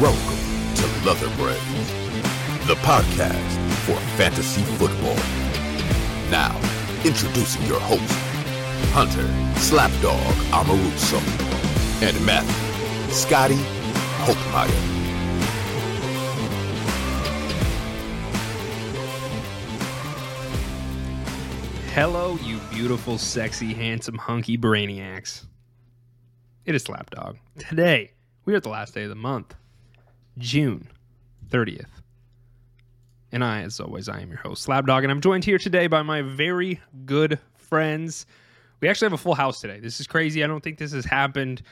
Welcome to Leatherbrains, the podcast for fantasy football. Now, introducing your host, Hunter Slapdog Amaruso, and Matthew Scotty Holtmeyer. Hello, you beautiful, sexy, handsome, hunky brainiacs. It is Slapdog. Today, we are at the last day of the month, June 30th. And I, as always, I am your host, Slapdog, and I'm joined here today by my very good friends. We actually have a full house today. This is crazy. I don't think this has happened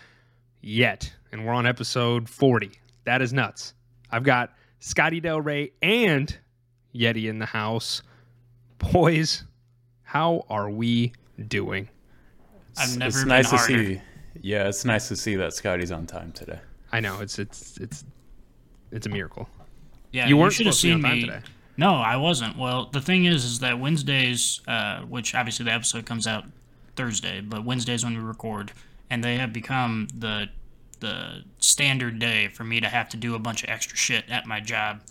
yet. And we're on episode 40. That is nuts. I've got Scotty Del Rey and Yeti in the house. Boys, how are we doing? I've never it's been nice harder. to see. Yeah, it's nice to see that Scotty's on time today. I know it's it's it's it's a miracle. Yeah, You weren't should have supposed to be seen me. today. No, I wasn't. Well, the thing is, is that Wednesdays, uh, which obviously the episode comes out Thursday, but Wednesdays when we record, and they have become the the standard day for me to have to do a bunch of extra shit at my job.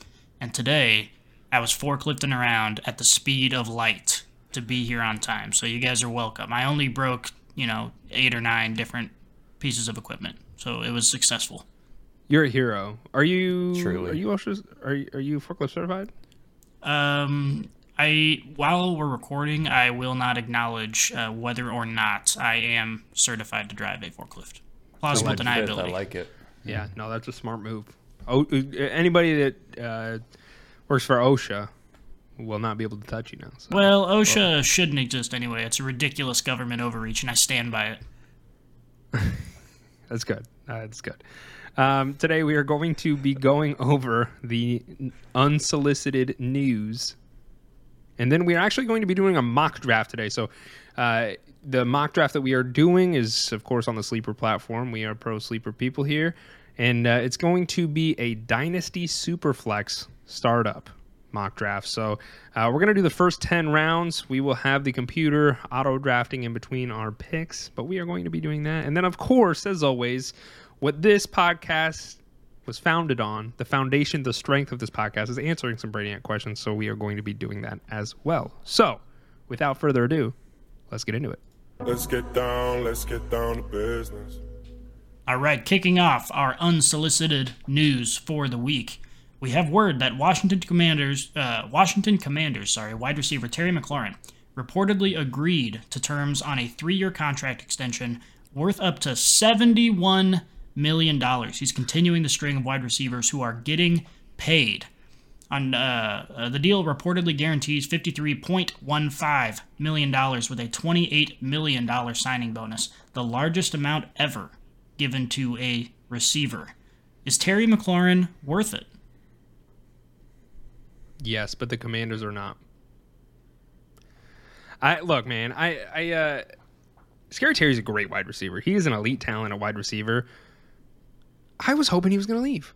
And today, I was forklifting around at the speed of light to be here on time. So you guys are welcome. I only broke, you know, eight or nine different pieces of equipment, so it was successful. You're a hero. Are you? Truly. Are you OSHA? Are you, are you forklift certified? Um, I while we're recording, I will not acknowledge uh, whether or not I am certified to drive a forklift. Plausible Legit, deniability. I like it. Yeah. No, that's a smart move. Oh, uh, anybody that uh, works for OSHA will not be able to touch you now. So. well, OSHA shouldn't exist anyway. It's a ridiculous government overreach, and I stand by it. That's good. Uh, that's good. Um, today we are going to be going over the unsolicited news, and then we are actually going to be doing a mock draft today. So, uh, the mock draft that we are doing is, of course, on the Sleeper platform. We are pro Sleeper people here, and uh, it's going to be a Dynasty Superflex startup mock draft. So uh, we're going to do the first 10 rounds. We will have the computer auto drafting in between our picks, but we are going to be doing that. And then, of course, as always, what this podcast was founded on, the foundation, the strength of this podcast is answering some Brainiac questions. So we are going to be doing that as well. So without further ado, let's get into it. Let's get down, let's get down to business. All right, kicking off our unsolicited news for the week. We have word that Washington Commanders, uh, Washington Commanders, sorry, wide receiver Terry McLaurin reportedly agreed to terms on a three-year contract extension worth up to seventy-one million dollars. He's continuing the string of wide receivers who are getting paid. On uh, uh, the deal reportedly guarantees $53.15 million with a $28 million signing bonus, the largest amount ever given to a receiver. Is Terry McLaurin worth it? Yes, but the commanders are not. I look, man. I, I, uh, Scary Terry's a great wide receiver. He is an elite talent, a wide receiver. I was hoping he was going to leave.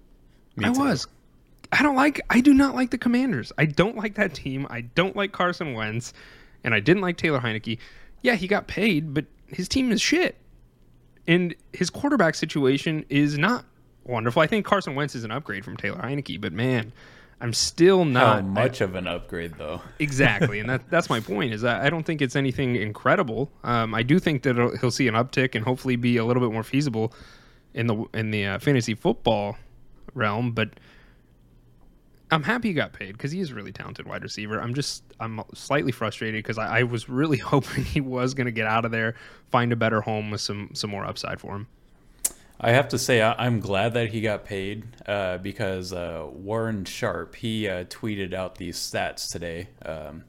I too. was. I don't like. I do not like the Commanders. I don't like that team. I don't like Carson Wentz, and I didn't like Taylor Heinicke. Yeah, he got paid, but his team is shit, and his quarterback situation is not wonderful. I think Carson Wentz is an upgrade from Taylor Heinicke, but man, I'm still How not much of an upgrade, though? Exactly, and that that's my point. Is that I don't think it's anything incredible. Um, I do think that he'll see an uptick and hopefully be a little bit more feasible in the in the uh, fantasy football realm. But I'm happy he got paid because he is a really talented wide receiver. I'm just I'm slightly frustrated because I, I was really hoping he was going to get out of there, find a better home with some some more upside for him. I have to say, I- I'm glad that he got paid uh, because uh, Warren Sharp he uh, tweeted out these stats today, um,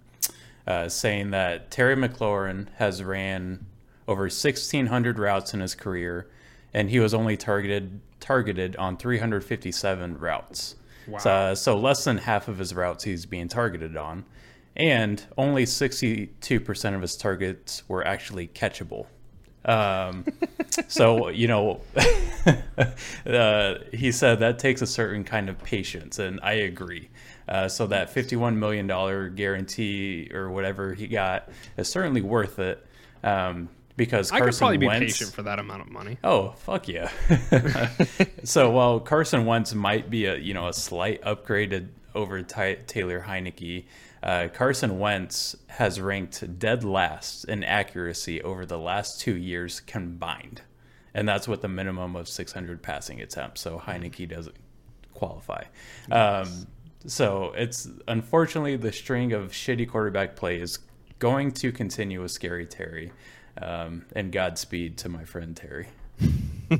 uh, saying that Terry McLaurin has ran over 1,600 routes in his career, and he was only targeted targeted on 357 routes. So, uh, so less than half of his routes he's being targeted on, and only 62% of his targets were actually catchable. Um, so you know, uh, he said that takes a certain kind of patience, and I agree. Uh, so that fifty-one million dollar guarantee or whatever he got is certainly worth it. Um, because I Carson could probably be Wentz, patient for that amount of money. Oh fuck yeah! so while Carson Wentz might be a you know a slight upgraded over Ty- Taylor Heinicke, uh, Carson Wentz has ranked dead last in accuracy over the last two years combined, and that's with a minimum of 600 passing attempts. So Heinicke doesn't qualify. Um, so it's unfortunately the string of shitty quarterback play is going to continue with Scary Terry. Um, and Godspeed to my friend Terry.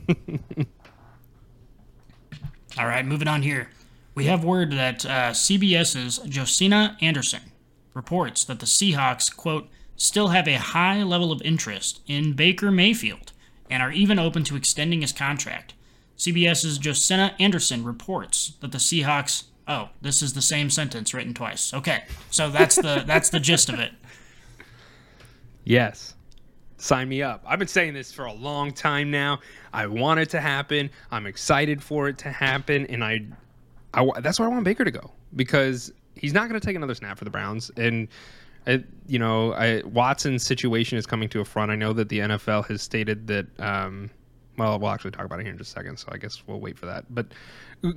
All right, moving on here. We have word that uh, CBS's Josina Anderson reports that the Seahawks, quote, still have a high level of interest in Baker Mayfield and are even open to extending his contract. CBS's Josina Anderson reports that the Seahawks. Oh, this is the same sentence written twice. Okay, so that's the that's the gist of it. Yes. Sign me up. I've been saying this for a long time now. I want it to happen. I'm excited for it to happen, and I, I that's why I want Baker to go because he's not going to take another snap for the Browns. And I, you know, I, Watson's situation is coming to a front. I know that the NFL has stated that. Um, well, we'll actually talk about it here in just a second, so I guess we'll wait for that. But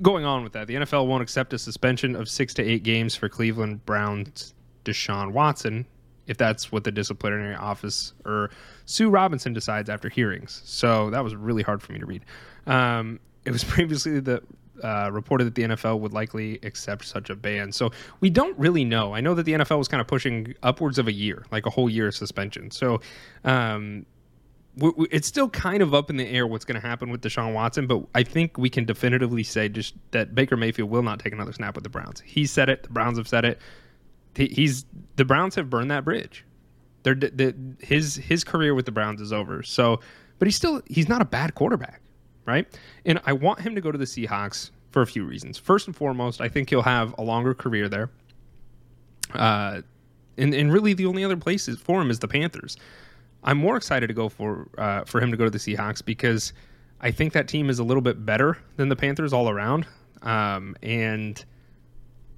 going on with that, the NFL won't accept a suspension of six to eight games for Cleveland Browns Deshaun Watson if that's what the disciplinary office or Sue Robinson decides after hearings. So that was really hard for me to read. Um, it was previously the uh, reported that the NFL would likely accept such a ban. So we don't really know. I know that the NFL was kind of pushing upwards of a year, like a whole year of suspension. So um, it's still kind of up in the air what's going to happen with Deshaun Watson, but I think we can definitively say just that Baker Mayfield will not take another snap with the Browns. He said it. The Browns have said it he's the Browns have burned that bridge. They're the, his his career with the Browns is over. So, but he's still he's not a bad quarterback, right? And I want him to go to the Seahawks for a few reasons. First and foremost, I think he'll have a longer career there. Uh, and and really the only other places for him is the Panthers. I'm more excited to go for uh, for him to go to the Seahawks because I think that team is a little bit better than the Panthers all around. Um, and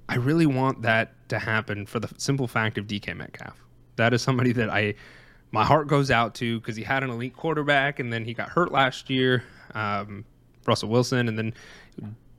I really want that to happen for the simple fact of DK Metcalf. That is somebody that I my heart goes out to because he had an elite quarterback and then he got hurt last year, um, Russell Wilson, and then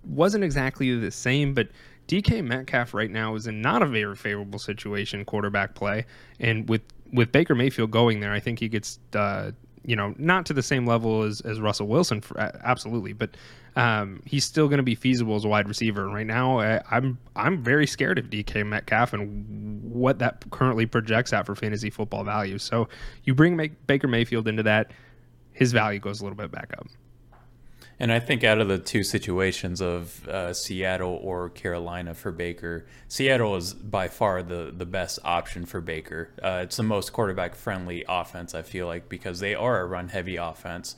wasn't exactly the same. But DK Metcalf right now is in not a very favorable situation quarterback play, and with with Baker Mayfield going there, I think he gets uh, you know not to the same level as as Russell Wilson, for, absolutely, but um, he's still going to be feasible as a wide receiver. right now, I, I'm I'm very scared of DK Metcalf and what that currently projects out for fantasy football value. So you bring May- Baker Mayfield into that, his value goes a little bit back up. And I think out of the two situations of uh, Seattle or Carolina for Baker, Seattle is by far the, the best option for Baker. Uh, it's the most quarterback friendly offense, I feel like, because they are a run heavy offense.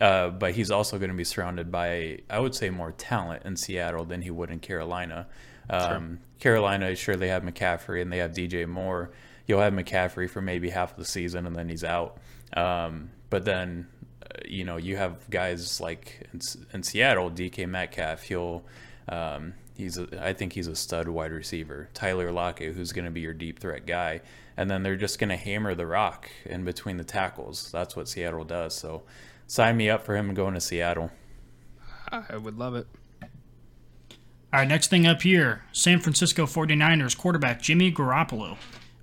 Uh, but he's also going to be surrounded by, I would say, more talent in Seattle than he would in Carolina. Um, sure. Carolina, sure, they have McCaffrey and they have DJ Moore. You'll have McCaffrey for maybe half of the season and then he's out. Um, but then, uh, you know, you have guys like in, in Seattle, DK Metcalf. He'll, um, he's, a, I think he's a stud wide receiver. Tyler Lockett, who's going to be your deep threat guy, and then they're just going to hammer the rock in between the tackles. That's what Seattle does. So sign me up for him going to Seattle. I would love it. All right, next thing up here San Francisco 49ers quarterback Jimmy Garoppolo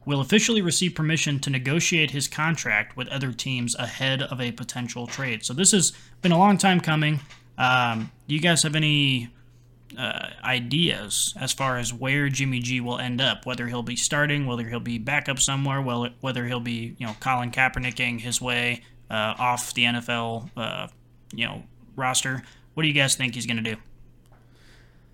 will officially receive permission to negotiate his contract with other teams ahead of a potential trade. So this has been a long time coming. Um, do you guys have any uh, ideas as far as where Jimmy G will end up? Whether he'll be starting, whether he'll be backup somewhere, whether he'll be you know Colin Kaepernicking his way uh, off the NFL, uh, you know, roster. What do you guys think he's going to do?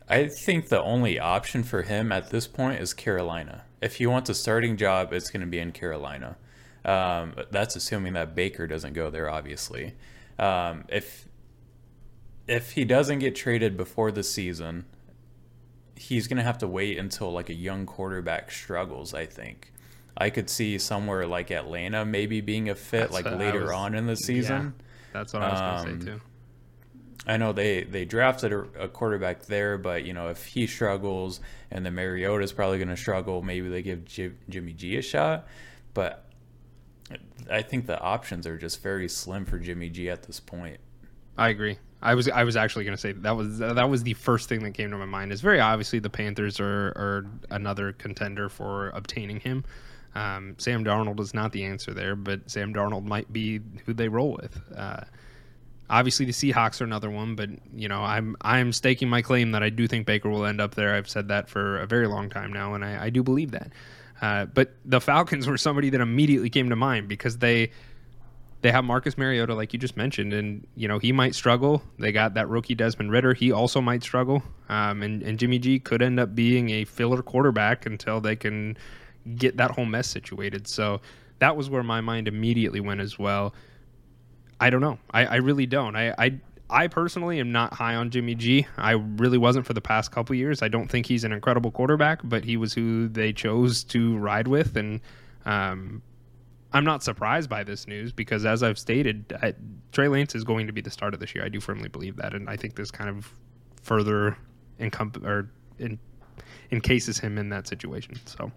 I think the only option for him at this point is Carolina. If he wants a starting job, it's going to be in Carolina. Um, that's assuming that Baker doesn't go there, obviously. Um, if if he doesn't get traded before the season, he's going to have to wait until like a young quarterback struggles. I think. I could see somewhere like Atlanta maybe being a fit, that's like later was, on in the season. Yeah, that's what I was um, going to say too. I know they they drafted a, a, quarterback there, but you know if he struggles and then is probably going to struggle, maybe they give J- Jimmy G a shot. But I think the options are just very slim for Jimmy G at this point. I agree. I was I was actually going to say that was that was the first thing that came to my mind. Is very obviously the Panthers are are another contender for obtaining him. Um, Sam Darnold is not the answer there, but Sam Darnold might be who they roll with. Uh, obviously, the Seahawks are another one, but you know I'm I'm staking my claim that I do think Baker will end up there. I've said that for a very long time now, and I, I do believe that. Uh, but the Falcons were somebody that immediately came to mind because they they have Marcus Mariota, like you just mentioned, and you know he might struggle. They got that rookie Desmond Ridder; he also might struggle. Um, and, and Jimmy G could end up being a filler quarterback until they can get that whole mess situated. So that was where my mind immediately went as well. I don't know. I, I really don't. I, I I personally am not high on Jimmy G. I really wasn't for the past couple years. I don't think he's an incredible quarterback, but he was who they chose to ride with, and um, I'm not surprised by this news because, as I've stated, I, Trey Lance is going to be the start of this year. I do firmly believe that, and I think this kind of further encump or in, encases him in that situation. So,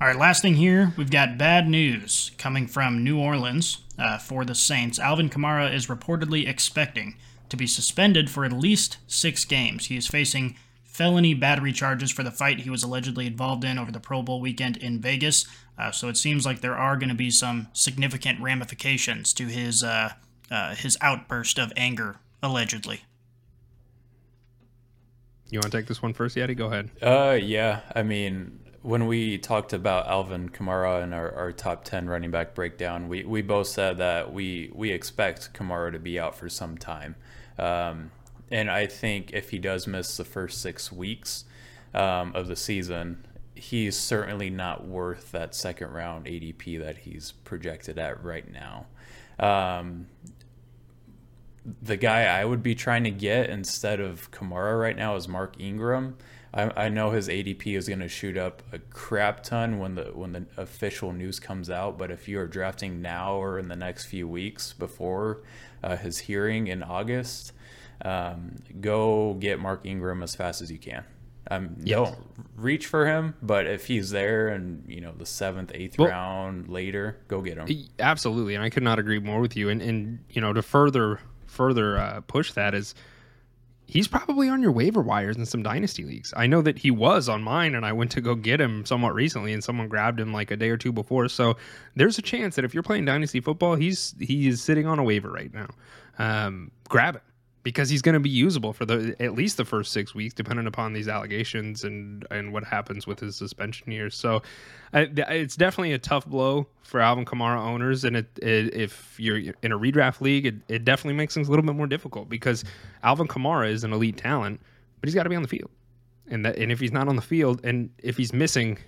all right, last thing here, we've got bad news coming from New Orleans uh, for the Saints. Alvin Kamara is reportedly expecting to be suspended for at least six games. He is facing felony battery charges for the fight he was allegedly involved in over the Pro Bowl weekend in Vegas. Uh, so it seems like there are going to be some significant ramifications to his uh, uh, his outburst of anger, allegedly. You want to take this one first, Yeti? Go ahead. Uh, yeah. I mean, when we talked about Alvin Kamara and our, our top 10 running back breakdown, we, we both said that we, we expect Kamara to be out for some time. Um, and I think if he does miss the first six weeks um, of the season, he's certainly not worth that second round ADP that he's projected at right now. Um, the guy I would be trying to get instead of Kamara right now is Mark Ingram. I, I know his ADP is going to shoot up a crap ton when the when the official news comes out. But if you are drafting now or in the next few weeks before uh, his hearing in August, um, go get Mark Ingram as fast as you can. Um, yes. Don't reach for him, but if he's there and you know the seventh, eighth well, round later, go get him. Absolutely, and I could not agree more with you. And and you know to further further uh, push that is he's probably on your waiver wires in some dynasty leagues. I know that he was on mine, and I went to go get him somewhat recently, and someone grabbed him like a day or two before. So there's a chance that if you're playing dynasty football, he's he is sitting on a waiver right now. Um, grab it because he's going to be usable for the at least the first six weeks, depending upon these allegations and and what happens with his suspension years. So, it's definitely a tough blow for Alvin Kamara owners, and it, it, if you're in a redraft league, it, it definitely makes things a little bit more difficult because Alvin Kamara is an elite talent, but he's got to be on the field, and that and if he's not on the field, and if he's missing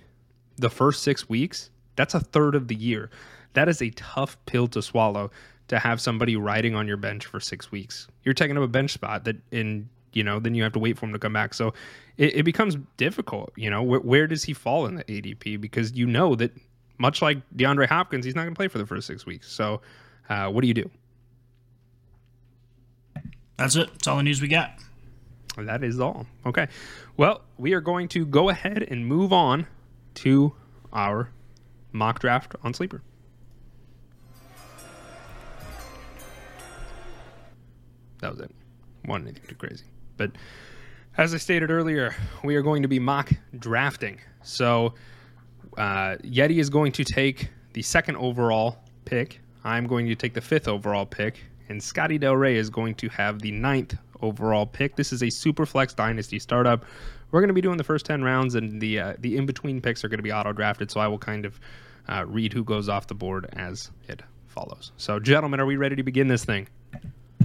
the first six weeks, that's a third of the year. That is a tough pill to swallow to have somebody riding on your bench for six weeks. You're taking up a bench spot that in you know then you have to wait for him to come back. So it, it becomes difficult. You know where, where does he fall in the ADP because you know that much like DeAndre Hopkins, he's not going to play for the first six weeks. So uh, what do you do? That's it. That's all the news we got. That is all. Okay. Well, we are going to go ahead and move on to our mock draft on Sleeper. That was it. Wasn't anything too crazy. But as I stated earlier, we are going to be mock drafting. So uh, Yeti is going to take the second overall pick. I'm going to take the fifth overall pick. And Scotty Del Rey is going to have the ninth overall pick. This is a super flex dynasty startup. We're going to be doing the first 10 rounds, and the uh, the in between picks are going to be auto drafted. So I will kind of uh, read who goes off the board as it follows. So, gentlemen, are we ready to begin this thing?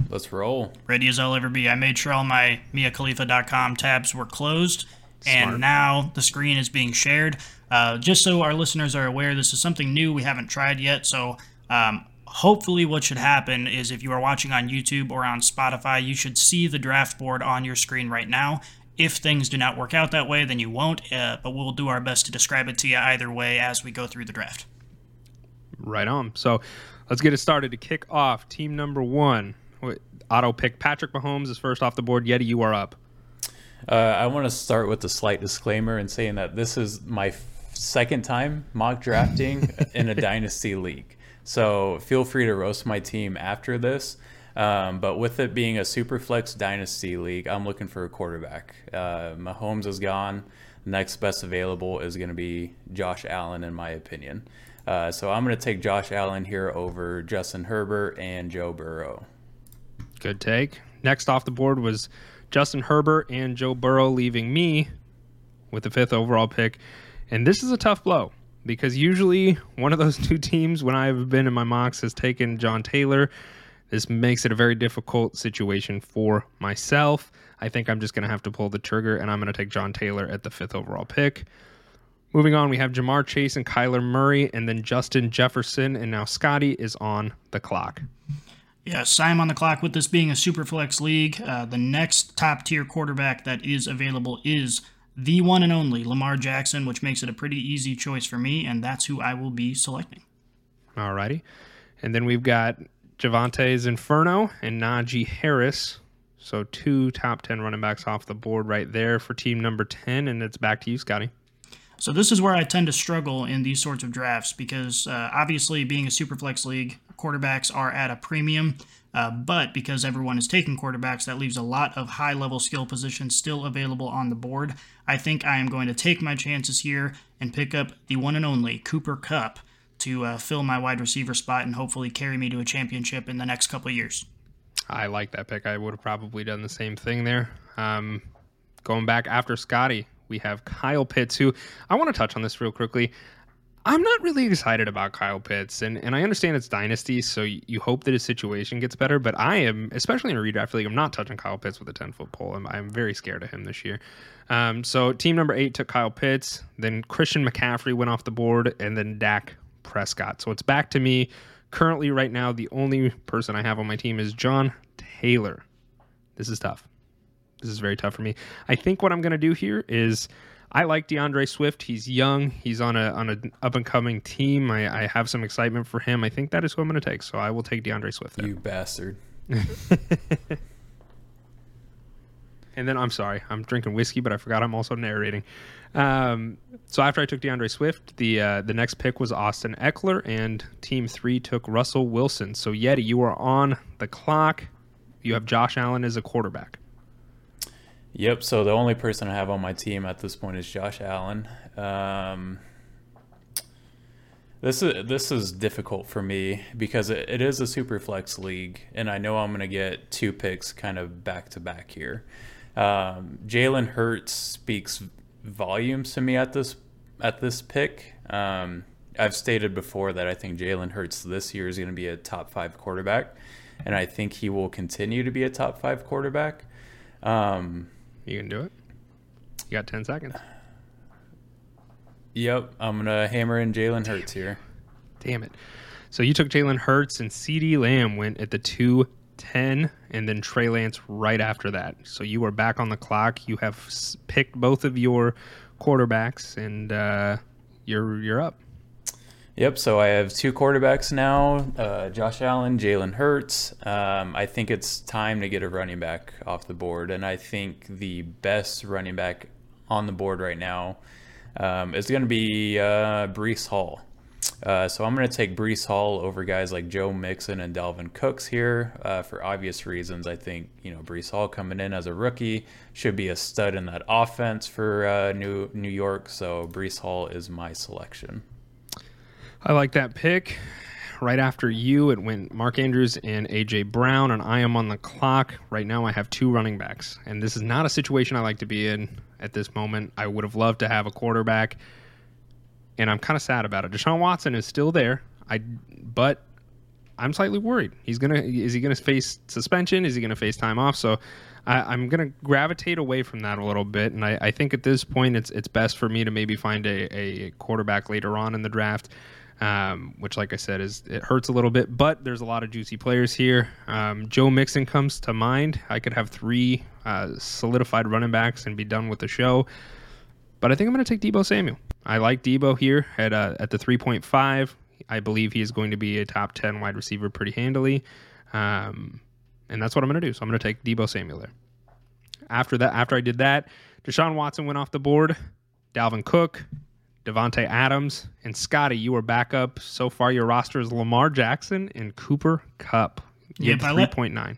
Let's roll. Ready as I'll ever be. I made sure all my MiaKhalifa.com tabs were closed, Smart. and now the screen is being shared. Uh, just so our listeners are aware, this is something new we haven't tried yet. So um, hopefully, what should happen is if you are watching on YouTube or on Spotify, you should see the draft board on your screen right now. If things do not work out that way, then you won't, uh, but we'll do our best to describe it to you either way as we go through the draft. Right on. So let's get it started to kick off. Team number one auto pick Patrick Mahomes is first off the board. Yeti, you are up. Uh, I want to start with a slight disclaimer and saying that this is my second time mock drafting in a dynasty league. So feel free to roast my team after this. Um, but with it being a super flex dynasty league, I'm looking for a quarterback. Uh, Mahomes is gone. Next best available is going to be Josh Allen, in my opinion. Uh, so I'm going to take Josh Allen here over Justin Herbert and Joe Burrow. Good take. Next off the board was Justin Herbert and Joe Burrow, leaving me with the fifth overall pick. And this is a tough blow because usually one of those two teams, when I've been in my mocks, has taken John Taylor. This makes it a very difficult situation for myself. I think I'm just going to have to pull the trigger and I'm going to take John Taylor at the fifth overall pick. Moving on, we have Ja'Marr Chase and Kyler Murray, and then Justin Jefferson, and now Scotty is on the clock. Yes, I'm on the clock with this being a super flex league. Uh, the next top tier quarterback that is available is the one and only Lamar Jackson, which makes it a pretty easy choice for me, and that's who I will be selecting. All righty. And then we've got Javante's Inferno and Najee Harris. So two top 10 running backs off the board right there for team number 10. And it's back to you, Scotty. So this is where I tend to struggle in these sorts of drafts because uh, obviously being a super flex league, quarterbacks are at a premium. Uh, but because everyone is taking quarterbacks, that leaves a lot of high level skill positions still available on the board. I think I am going to take my chances here and pick up the one and only Cooper Kupp to uh, fill my wide receiver spot and hopefully carry me to a championship in the next couple years. I like that pick. I would have probably done the same thing there. Um, going back after Scotty, we have Kyle Pitts, who I want to touch on this real quickly. I'm not really excited about Kyle Pitts, and, and I understand it's dynasty, so you hope that his situation gets better. But I am, especially in a redraft league, I'm not touching Kyle Pitts with a 10 foot pole. I'm, I'm very scared of him this year. Um, so team number eight took Kyle Pitts, then Christian McCaffrey went off the board, and then Dak Prescott. So it's back to me. Currently, right now, the only person I have on my team is John Taylor. This is tough. This is very tough for me. I think what I'm going to do here is I like D'Andre Swift. He's young. He's on a on an up and coming team. I, I, have some excitement for him. I think that is who I'm going to take. So I will take D'Andre Swift. There. You bastard. and then I'm sorry, I'm drinking whiskey, but I forgot I'm also narrating. Um, so after I took D'Andre Swift, the uh, the next pick was Austin Ekeler, and Team Three took Russell Wilson. So Yeti, you are on the clock. You have Josh Allen as a quarterback. Yep. So the only person I have on my team at this point is Josh Allen. Um, this is this is difficult for me because it, it is a super flex league, and I know I'm going to get two picks kind of back to back here. Um, Jalen Hurts speaks volumes to me at this at this pick. Um, I've stated before that I think Jalen Hurts this year is going to be a top five quarterback, and I think he will continue to be a top five quarterback. Um, you can do it. You got 10 seconds. Yep. I'm going to hammer in Jalen Hurts here. Damn it. So you took Jalen Hurts and CeeDee Lamb went at the 210 and then Trey Lance right after that. So you are back on the clock. You have picked both of your quarterbacks and uh, you're you're up. Yep. So I have two quarterbacks now: uh, Josh Allen, Jalen Hurts. Um, I think it's time to get a running back off the board, and I think the best running back on the board right now um, is going to be uh, Breece Hall. Uh, so I'm going to take Breece Hall over guys like Joe Mixon and Dalvin Cooks here uh, for obvious reasons. I think you know Breece Hall coming in as a rookie should be a stud in that offense for uh, New New York. So Breece Hall is my selection. I like that pick. Right after you, it went Mark Andrews and AJ Brown, and I am on the clock. Right now, I have two running backs, and this is not a situation I like to be in at this moment. I would have loved to have a quarterback, and I'm kind of sad about it. Deshaun Watson is still there, I but I'm slightly worried. He's gonna is he gonna face suspension? Is he gonna face time off? So I, am gonna gravitate away from that a little bit, and I, I, think at this point it's it's best for me to maybe find a, a quarterback later on in the draft um, which, like I said, is it hurts a little bit, but there's a lot of juicy players here. Um, Joe Mixon comes to mind. I could have three uh, solidified running backs and be done with the show, but I think I'm going to take Deebo Samuel. I like Deebo here at uh, at the 3.5. I believe he is going to be a top 10 wide receiver pretty handily, um, and that's what I'm going to do. So I'm going to take Deebo Samuel there. After that, after I did that, Deshaun Watson went off the board. Dalvin Cook, Davante Adams, and Scotty. You are back up. So far, your roster is Lamar Jackson and Cooper Kupp. You Yep, I had let- 3.9.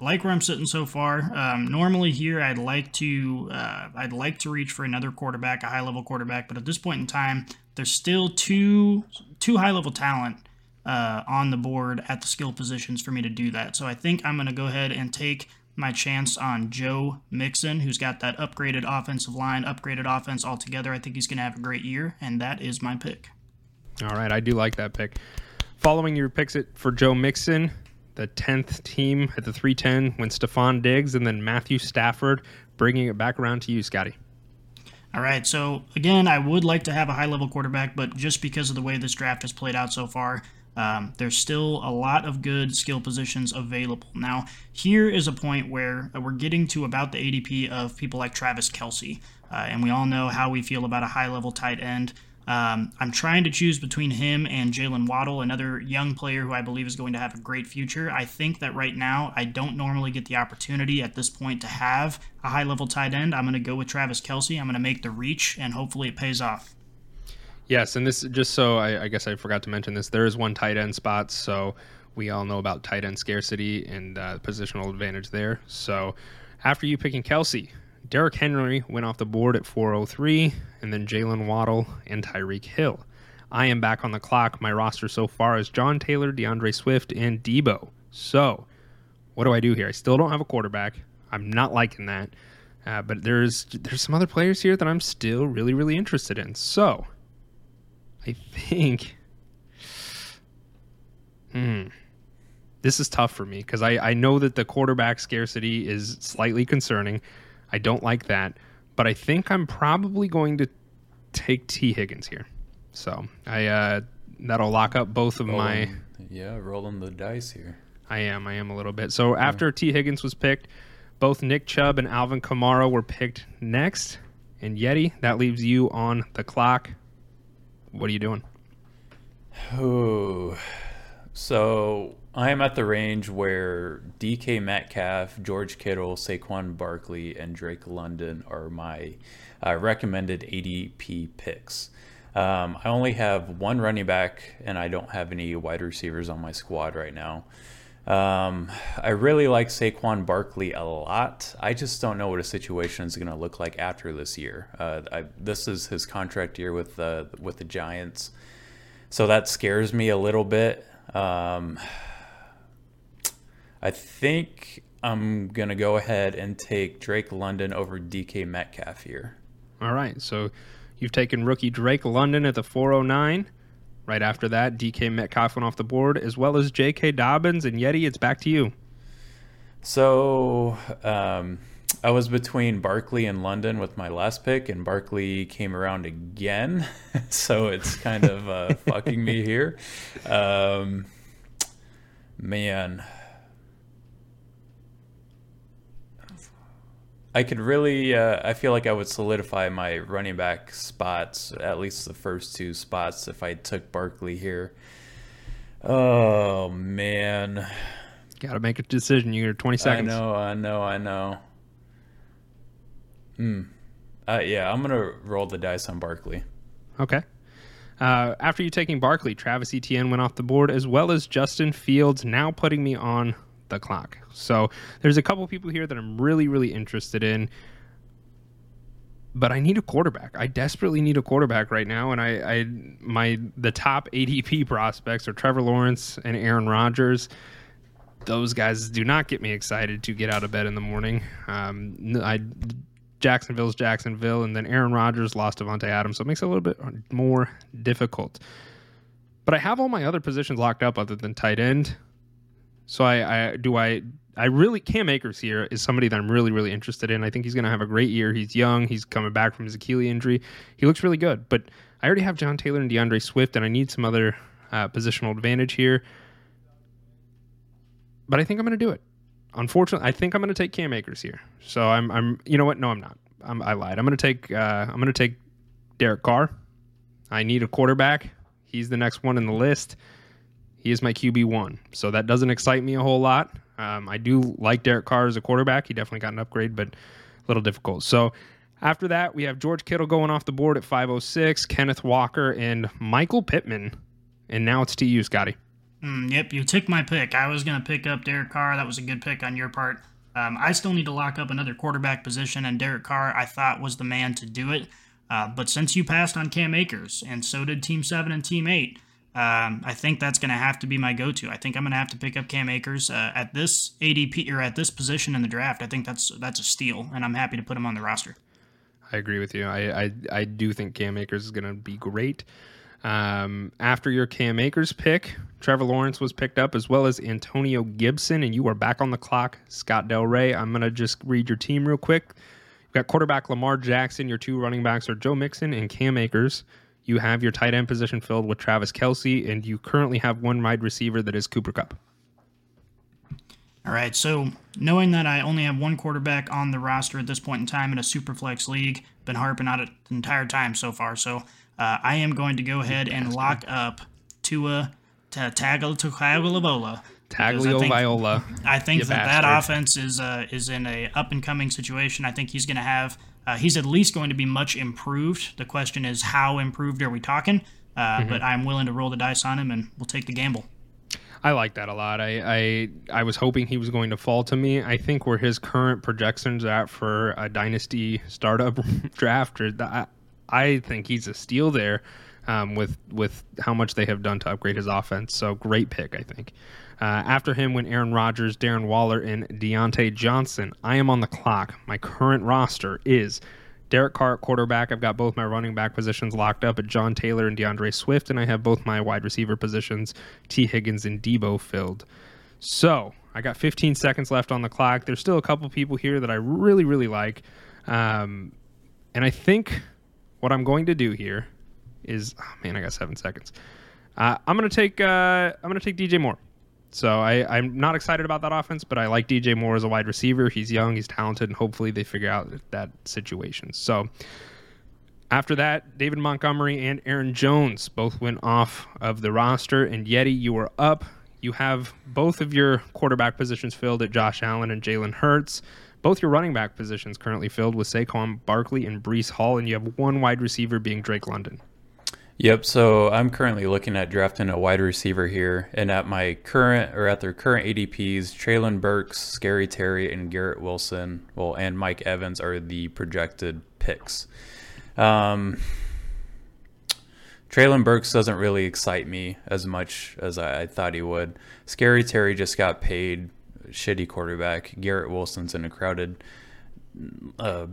like where I'm sitting so far. Um, normally here, I'd like to uh, I'd like to reach for another quarterback, a high level quarterback, but at this point in time, there's still two two high level talent uh, on the board at the skill positions for me to do that. So I think I'm going to go ahead and take my chance on Joe Mixon, who's got that upgraded offensive line, upgraded offense altogether. I think he's going to have a great year, and that is my pick. All right, I do like that pick. Following your picks it for Joe Mixon, the 10th team at the 310 when Stefon Diggs and then Matthew Stafford, bringing it back around to you, Scotty. All right. So again, I would like to have a high level quarterback, but just because of the way this draft has played out so far, um, there's still a lot of good skill positions available. Now, here is a point where we're getting to about the ADP of people like Travis Kelce, uh, and we all know how we feel about a high level tight end. Um, I'm trying to choose between him and Jalen Waddle, another young player who I believe is going to have a great future. I think that right now I don't normally get the opportunity at this point to have a high level tight end. I'm going to go with Travis Kelce. I'm going to make the reach, and hopefully it pays off. Yes, and this just so I, I guess I forgot to mention this. There is one tight end spot, so we all know about tight end scarcity and uh, positional advantage there. So after you picking Kelce, Derrick Henry went off the board at 403, and then Jalen Waddle and Tyreek Hill. I am back on the clock. My roster so far is John Taylor, D'Andre Swift, and Deebo. So what do I do here? I still don't have a quarterback. I'm not liking that. Uh, but there's there's some other players here that I'm still really really interested in. So I think. Hmm. This is tough for me because I, I know that the quarterback scarcity is slightly concerning. I don't like that. But I think I'm probably going to take Tee Higgins here. So I uh, that'll lock up both of my. Yeah, rolling the dice here. I am. I am a little bit. So after Tee Higgins was picked, both Nick Chubb and Alvin Kamara were picked next. And Yeti, that leaves you on the clock. What are you doing? Oh, so I am at the range where DK Metcalf, George Kittle, Saquon Barkley, and Drake London are my uh, recommended ADP picks. Um, I only have one running back, and I don't have any wide receivers on my squad right now. Um, I really like Saquon Barkley a lot. I just don't know what a situation is going to look like after this year. Uh, I, this is his contract year with the with the Giants, so that scares me a little bit. Um, I think I'm gonna go ahead and take Drake London over DK Metcalf here. All right. So you've taken rookie Drake London at the 409. Right after that, DK Metcalf went off the board, as well as J.K. Dobbins and Yeti. It's back to you. So um, I was between Barkley and London with my last pick, and Barkley came around again. so it's kind of uh, fucking me here. Um, man. I could really, uh, I feel like I would solidify my running back spots, at least the first two spots, if I took Barkley here. Oh, man. Got to make a decision. You got 20 seconds. I know, I know, I know. Hmm. Uh, yeah, I'm gonna roll the dice on Barkley. Okay. Uh, after you taking Barkley, Travis Etienne went off the board, as well as Justin Fields, now putting me on the clock. So there's a couple people here that I'm really, really interested in. But I need a quarterback. I desperately need a quarterback right now, and I, I my the top ADP prospects are Trevor Lawrence and Aaron Rodgers. Those guys do not get me excited to get out of bed in the morning. Um, I Jacksonville's Jacksonville, and then Aaron Rodgers lost Davante Adams, so it makes it a little bit more difficult. But I have all my other positions locked up other than tight end. So I, I do I I really Cam Akers here is somebody that I'm really really interested in. I think he's going to have a great year. He's young. He's coming back from his Achilles injury. He looks really good. But I already have John Taylor and D'Andre Swift, and I need some other uh, positional advantage here. But I think I'm going to do it. Unfortunately, I think I'm going to take Cam Akers here. So I'm I'm you know what? No, I'm not. I'm, I lied. I'm going to take uh, I'm going to take Derek Carr. I need a quarterback. He's the next one in the list. He is my QB one, so that doesn't excite me a whole lot. Um, I do like Derek Carr as a quarterback. He definitely got an upgrade, but a little difficult. So After that, we have George Kittle going off the board at 506, Kenneth Walker, and Michael Pittman. And now it's to you, Scotty. Mm, yep, you took my pick. I was going to pick up Derek Carr. That was a good pick on your part. Um, I still need to lock up another quarterback position, and Derek Carr, I thought, was the man to do it. Uh, but since you passed on Cam Akers, and so did Team 7 and Team 8, um, I think that's going to have to be my go-to. I think I'm going to have to pick up Cam Akers uh, at this ADP or at this position in the draft. I think that's that's a steal, and I'm happy to put him on the roster. I agree with you. I I, I do think Cam Akers is going to be great. Um, after your Cam Akers pick, Trevor Lawrence was picked up as well as Antonio Gibson, and you are back on the clock. Scott Del Rey. I'm going to just read your team real quick. You've got quarterback Lamar Jackson. Your two running backs are Joe Mixon and Cam Akers. You have your tight end position filled with Travis Kelce, and you currently have one wide receiver that is Cooper Kupp. All right, so knowing that I only have one quarterback on the roster at this point in time in a superflex league, been harping on it the entire time so far. So uh, I am going to go ahead and lock up Tua to Tagovailoa. Tagovailoa. I think you that bastard. that offense is uh, is in a up and coming situation. I think he's going to have. Uh, he's at least going to be much improved. The question is, how improved are we talking? Uh, Mm-hmm. But I'm willing to roll the dice on him, and we'll take the gamble. I like that a lot. I, I I was hoping he was going to fall to me. I think where his current projections are at for a dynasty startup draft, or the, I, I think he's a steal there. Um, with with how much they have done to upgrade his offense, so great pick, I think. Uh, after him went Aaron Rodgers, Darren Waller, and Diontae Johnson. I am on the clock. My current roster is Derek Carr at quarterback. I've got both my running back positions locked up at John Taylor and D'Andre Swift, and I have both my wide receiver positions, Tee Higgins and Deebo, filled. So I got 15 seconds left on the clock. There's still a couple people here that I really, really like, um, and I think what I'm going to do here is, oh man, I got seven seconds. Uh, I'm gonna take uh, I'm gonna take DJ Moore. So I, I'm not excited about that offense, but I like DJ Moore as a wide receiver. He's young, he's talented, and hopefully they figure out that situation. So after that, David Montgomery and Aaron Jones both went off of the roster, and Yeti, you are up. You have both of your quarterback positions filled at Josh Allen and Jalen Hurts. Both your running back positions currently filled with Saquon Barkley and Breece Hall, and you have one wide receiver being Drake London. Yep. So I'm currently looking at drafting a wide receiver here, and at my current or at their current ADPs, Treylon Burks, Scary Terry, and Garrett Wilson, well, and Mike Evans are the projected picks. Um, Treylon Burks doesn't really excite me as much as I, I thought he would. Scary Terry just got paid, shitty quarterback. Garrett Wilson's in a crowded uh,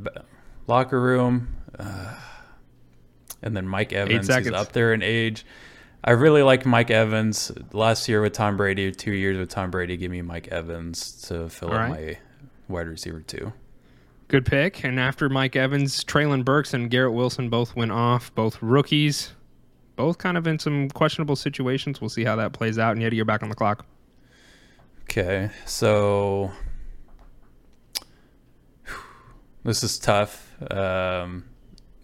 locker room. Uh, and then Mike Evans is up there in age. I really like Mike Evans. Last year with Tom Brady, two years with Tom Brady, give me Mike Evans to fill All up right. my wide receiver too. Good pick. And after Mike Evans, Treylon Burks and Garrett Wilson both went off, both rookies, both kind of in some questionable situations. We'll see how that plays out. And Yeti, you're back on the clock. Okay, so this is tough. Um,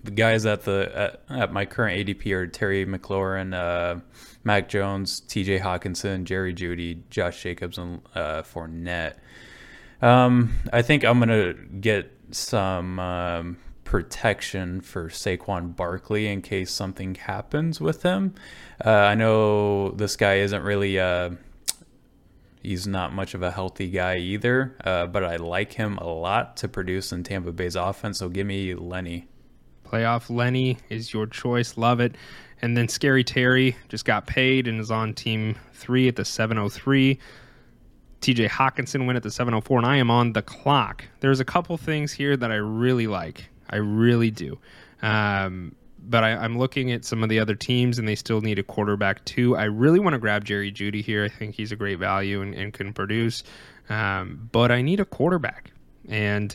the guys at the at, at my current ADP are Terry McLaurin, uh, Mac Jones, T.J. Hockenson, Jerry Jeudy, Josh Jacobs, and uh, Fournette. Um, I think I'm gonna get some um, protection for Saquon Barkley in case something happens with him. Uh, I know this guy isn't really. Uh, He's not much of a healthy guy either, uh, but I like him a lot to produce in Tampa Bay's offense. So give me Lenny. Playoff Lenny is your choice. Love it. And then Scary Terry just got paid and is on team three at the 703. TJ Hockenson went at the 704, and I am on the clock. There's a couple things here that I really like. I really do. Um, but I, I'm looking at some of the other teams, and they still need a quarterback too. I really want to grab Jerry Jeudy here. I think he's a great value and, and can produce. Um, but I need a quarterback. And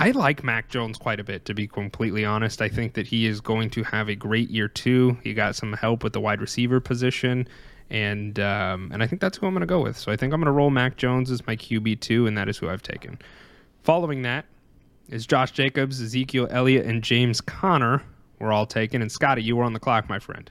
I like Mac Jones quite a bit, to be completely honest. I think that he is going to have a great year too. He got some help with the wide receiver position, and um, and I think that's who I'm going to go with. So I think I'm going to roll Mac Jones as my QB two, and that is who I've taken. Following that is Josh Jacobs, Ezekiel Elliott, and James Conner. We're all taken, and Scotty, you were on the clock, my friend.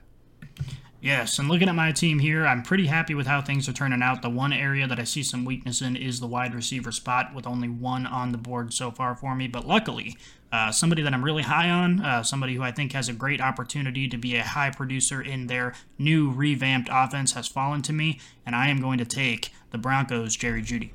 Yes, and looking at my team here, I'm pretty happy with how things are turning out. The one area that I see some weakness in is the wide receiver spot, with only one on the board so far for me. But luckily, uh, somebody that I'm really high on, uh, somebody who I think has a great opportunity to be a high producer in their new revamped offense, has fallen to me, and I am going to take the Broncos' Jerry Jeudy.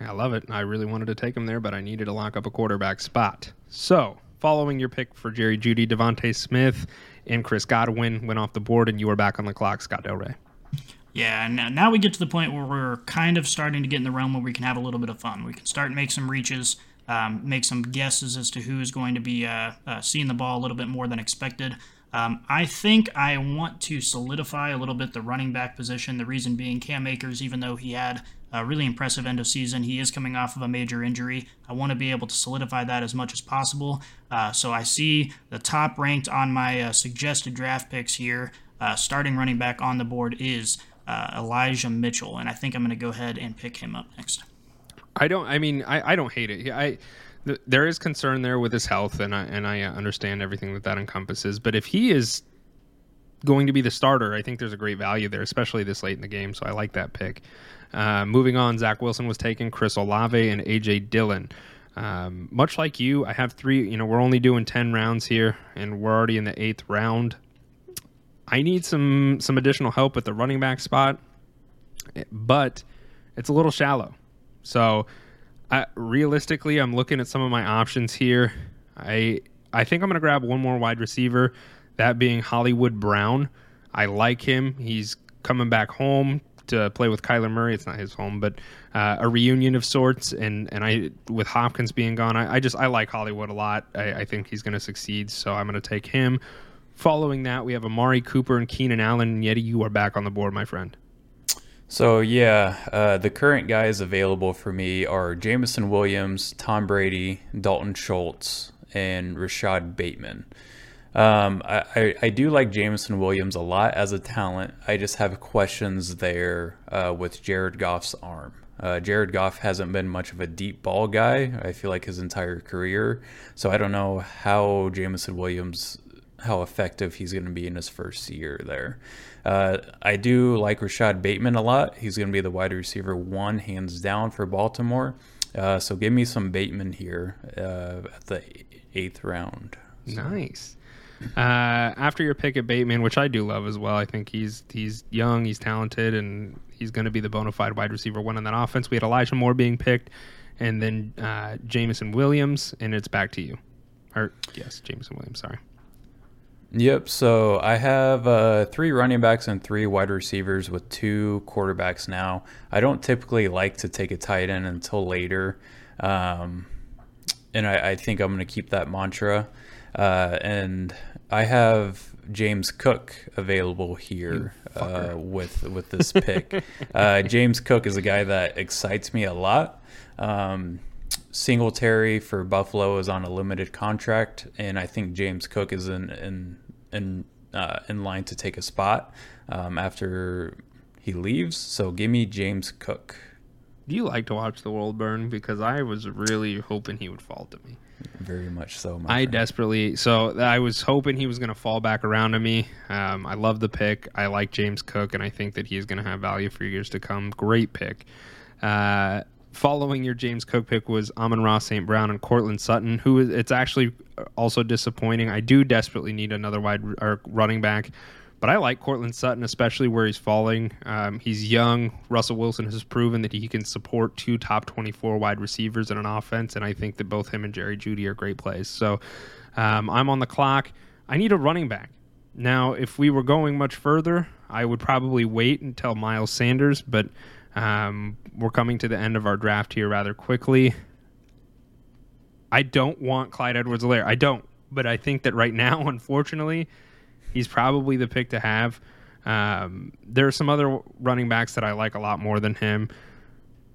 I love it. I really wanted to take him there, but I needed to lock up a quarterback spot. So, following your pick for Jerry Jeudy, DeVonta Smith and Chris Godwin went off the board, and you were back on the clock, Scott Del Rey. Yeah, and now we get to the point where we're kind of starting to get in the realm where we can have a little bit of fun. We can start and make some reaches, um, make some guesses as to who is going to be uh, uh, seeing the ball a little bit more than expected. Um, I think I want to solidify a little bit the running back position. The reason being Cam Akers, even though he had a really impressive end of season, he is coming off of a major injury. I want to be able to solidify that as much as possible. Uh, so I see the top ranked on my uh, suggested draft picks here. Uh, starting running back on the board is uh, Elijah Mitchell, and I think I'm going to go ahead and pick him up next. I don't. I mean, I, I don't hate it. I th- there is concern there with his health, and I and I uh, understand everything that that encompasses. But if he is going to be the starter, I think there's a great value there, especially this late in the game. So I like that pick. Uh, moving on, Zach Wilson was taken, Chris Olave, and AJ Dillon. Um, much like you, I have three. You know, we're only doing ten rounds here, and we're already in the eighth round. I need some some additional help at the running back spot, but it's a little shallow. So, I, realistically, I'm looking at some of my options here. I I think I'm going to grab one more wide receiver, that being Hollywood Brown. I like him. He's coming back home to play with Kyler Murray. It's not his home, but uh, a reunion of sorts. And and I with Hopkins being gone, I, I just I like Hollywood a lot. I, I think he's going to succeed, so I'm going to take him. Following that, we have Amari Cooper and Keenan Allen. And Yeti, you are back on the board, my friend. So yeah, uh, the current guys available for me are Jameson Williams, Tom Brady, Dalton Schultz, and Rashod Bateman. Um, I, I, do like Jameson Williams a lot as a talent. I just have questions there uh, with Jared Goff's arm. Uh, Jared Goff hasn't been much of a deep ball guy, I feel like his entire career. So I don't know how Jameson Williams, how effective he's going to be in his first year there. Uh, I do like Rashod Bateman a lot. He's going to be the wide receiver one, hands down, for Baltimore. Uh, so give me some Bateman here uh, at the eighth round. So. Nice. Uh, after your pick at Bateman, which I do love as well, I think he's he's young, he's talented, and he's going to be the bona fide wide receiver one in that offense. We had Elijah Moore being picked, and then uh, Jameson Williams, and it's back to you. Or yes, Jameson Williams. Sorry. Yep. So I have uh, three running backs and three wide receivers with two quarterbacks now. I don't typically like to take a tight end until later. Um, and I, I, think I'm going to keep that mantra. Uh, and I have James Cook available here uh, with with this pick. Uh, James Cook is a guy that excites me a lot. Um, Singletary for Buffalo is on a limited contract, and I think James Cook is in in in uh, in line to take a spot um, after he leaves. So give me James Cook. Do you like to watch the world burn? Because I was really hoping he would fall to me. Very much so. I friend. desperately so I was hoping he was going to fall back around to me. Um, I love the pick. I like James Cook, and I think that he's going to have value for years to come. Great pick. Uh, following your James Cook pick was Amon-Ra St. Brown and Courtland Sutton, who is, it's actually also disappointing. I do desperately need another wide or running back, but I like Courtland Sutton, especially where he's falling. Um, he's young. Russell Wilson has proven that he can support two top 24 wide receivers in an offense, and I think that both him and Jerry Jeudy are great plays. So um, I'm on the clock. I need a running back. Now, if we were going much further, I would probably wait until Miles Sanders, but um, we're coming to the end of our draft here rather quickly. I don't want Clyde Edwards Helaire. I don't. But I think that right now, unfortunately, he's probably the pick to have. Um, there are some other running backs that I like a lot more than him,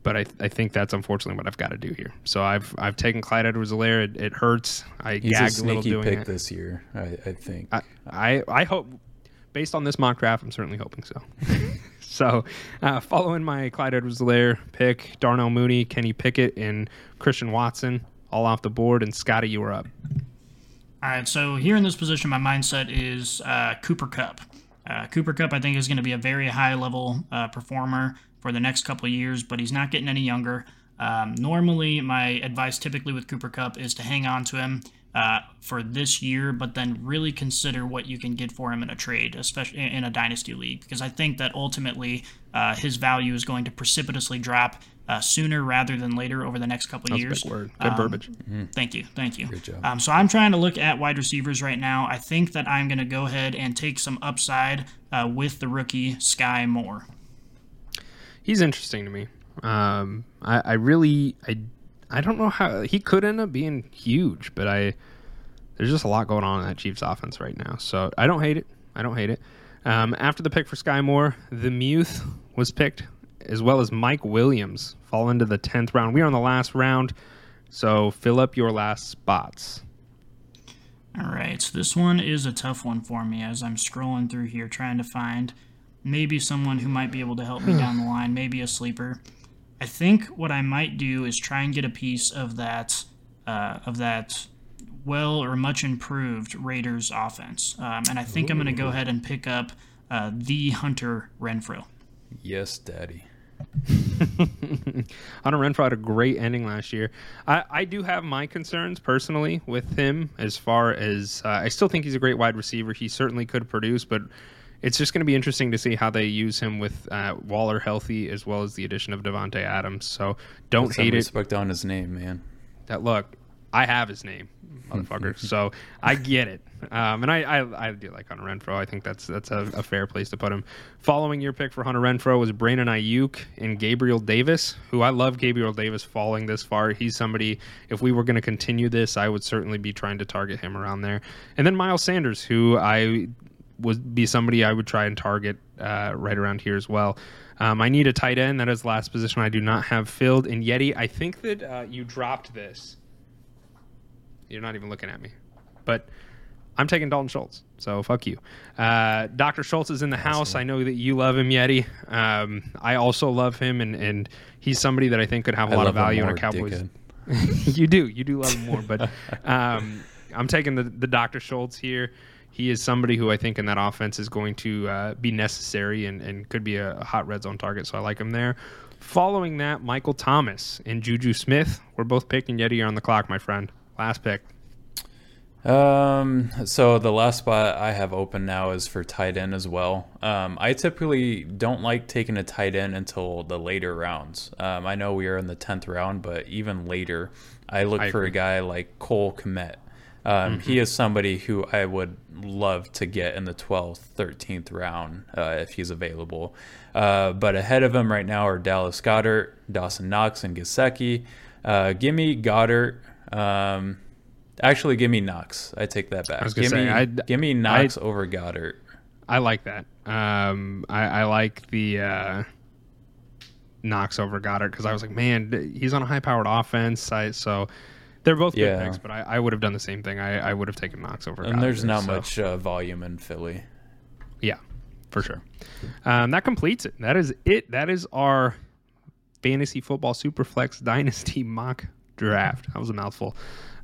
but I, I think that's unfortunately what I've got to do here. So I've I've taken Clyde Edwards Helaire. It, it, hurts. I he's gagged a, a little doing pick it. this year. I, I think. I, I, I hope based on this mock draft, I'm certainly hoping so. so, uh, following my Clyde Edwards-Helaire pick, Darnell Mooney, Kenny Pickett, and Christian Watson all off the board. And Scotty, you were up. All right. So here in this position, my mindset is uh, Cooper Kupp. Uh, Cooper Kupp, I think, is going to be a very high level uh, performer for the next couple years, but he's not getting any younger. Um, normally, my advice typically with Cooper Kupp is to hang on to him uh, for this year, but then really consider what you can get for him in a trade, especially in a dynasty league, because I think that ultimately uh, his value is going to precipitously drop uh, sooner rather than later over the next couple of That's years. a big word. Good Um, verbiage. Thank you, thank you. Good job. Um, so I'm trying to look at wide receivers right now. I think that I'm going to go ahead and take some upside uh, with the rookie Skyy Moore. He's interesting to me. Um, I, I really, I, I don't know how he could end up being huge, but I, there's just a lot going on in that Chiefs offense right now. So I don't hate it. I don't hate it. Um, after the pick for Skyy Moore, the Muth was picked, as well as Mike Williams fall into the tenth round. We are on the last round, so fill up your last spots. All right, so this one is a tough one for me as I'm scrolling through here trying to find maybe someone who might be able to help me down the line, maybe a sleeper. I think what I might do is try and get a piece of that uh, of that well or much improved Raiders offense, um, and I think I'm going to go ahead and pick up uh, the Hunter Renfrow. Yes, Daddy. Hunter Renfrow had a great ending last year. I, I do have my concerns personally with him as far as uh, I still think he's a great wide receiver. He certainly could produce, but it's just going to be interesting to see how they use him with uh, Waller healthy as well as the addition of Davante Adams. So don't Put hate it. respect on his name, man. That look, I have his name, motherfucker. so I get it, um, and I, I I do like Hunter Renfrow. I think that's that's a, a fair place to put him. Following your pick for Hunter Renfrow was Brandon Aiyuk and Gabriel Davis, who I love. Gabriel Davis falling this far. He's somebody. If we were going to continue this, I would certainly be trying to target him around there. And then Miles Sanders, who I would be somebody I would try and target uh, right around here as well. Um, I need a tight end. That is the last position I do not have filled. And Yeti, I think that uh, you dropped this. You're not even looking at me, but I'm taking Dalton Schultz. So fuck you. Uh, Dr. Schultz is in the house. I know that you love him, Yeti. Um, I also love him, and, and he's somebody that I think could have a I lot of value in a Cowboys. you do. You do love him more. But um, I'm taking the, the Dr. Schultz here. He is somebody who I think in that offense is going to uh, be necessary and, and could be a, a hot red zone target. So I like him there. Following that, Michael Thomas and Juju Smith. We're both picking Yeti You're on the clock, my friend. Last pick. Um, so the last spot I have open now is for tight end as well. Um, I typically don't like taking a tight end until the later rounds. Um, I know we are in the tenth round, but even later, I look I for agree. a guy like Cole Kmet. Um, He is somebody who I would love to get in the 12th, 13th round uh, if he's available. Uh, but ahead of him right now are Dallas Goedert, Dawson Knox, and Gesicki. Uh, give me Goedert. Um, actually, give me Knox. I take that back. was gonna give say, me, I'd- give me Knox over Goedert. I like that. Um, I, I like the uh, Knox over Goedert because I was like, man, he's on a high-powered offense. I, so they're both good picks, but I, I would have done the same thing. I, I would have taken Knox over. And Goedert, there's not so- much uh, volume in Philly. Yeah, for sure. Um, that completes it. That is it. That is our fantasy football superflex dynasty mock draft. That was a mouthful.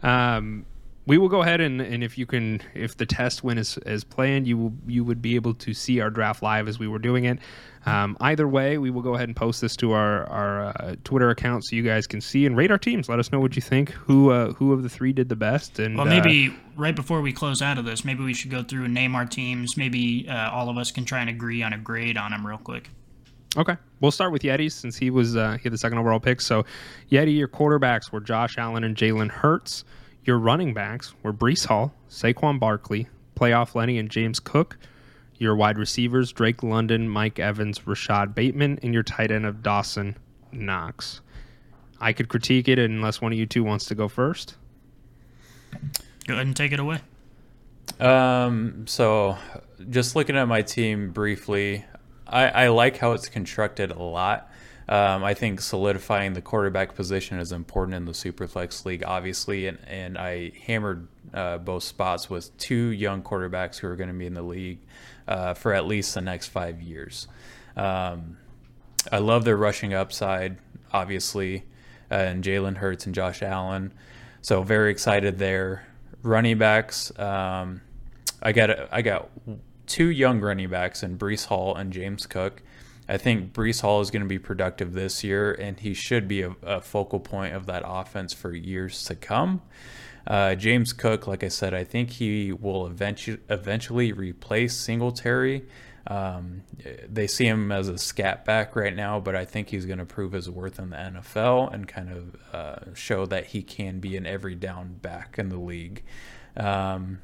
Um, we will go ahead and, and if you can, if the test win is as planned, you will you would be able to see our draft live as we were doing it. Um, either way, we will go ahead and post this to our our uh, Twitter account so you guys can see and rate our teams. Let us know what you think. Who uh, who of the three did the best? And Well, uh, maybe right before we close out of this, maybe we should go through and name our teams. Maybe uh, all of us can try and agree on a grade on them real quick. Okay, we'll start with Yeti since he was uh, he had the second overall pick. So, Yeti, your quarterbacks were Josh Allen and Jalen Hurts. Your running backs were Breece Hall, Saquon Barkley, Playoff Lenny, and James Cook. Your wide receivers Drake London, Mike Evans, Rashod Bateman, and your tight end of Dawson Knox. I could critique it unless one of you two wants to go first. Go ahead and take it away. Um, so just looking at my team briefly, I, I like how it's constructed a lot. Um, I think solidifying the quarterback position is important in the Superflex League, obviously, and, and I hammered uh, both spots with two young quarterbacks who are going to be in the league uh, for at least the next five years. Um, I love their rushing upside, obviously, uh, and Jalen Hurts and Josh Allen. So very excited there. Running backs, um, I got I got two young running backs in Breece Hall and James Cook. I think Breece Hall is going to be productive this year, and he should be a, a focal point of that offense for years to come. Uh, James Cook, like I said, I think he will eventually eventually replace Singletary. Um, they see him as a scat back right now, but I think he's going to prove his worth in the NFL and kind of uh, show that he can be an every down back in the league. Um,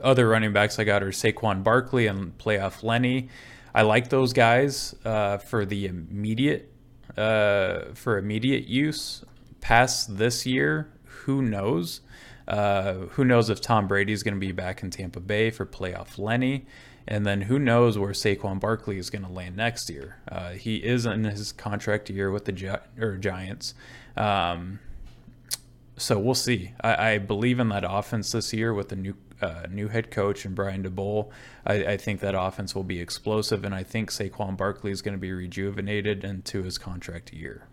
other running backs I got are Saquon Barkley and playoff Lenny. I like those guys uh, for the immediate uh, for immediate use. Past this year, who knows? Uh, who knows if Tom Brady is going to be back in Tampa Bay for playoff Lenny? And then who knows where Saquon Barkley is going to land next year? Uh, he is in his contract year with the Gi- or Giants. Um, so we'll see. I, I, believe in that offense this year with the new uh, new head coach and Brian Daboll. I, I, think that offense will be explosive, and I think Saquon Barkley is going to be rejuvenated into his contract year.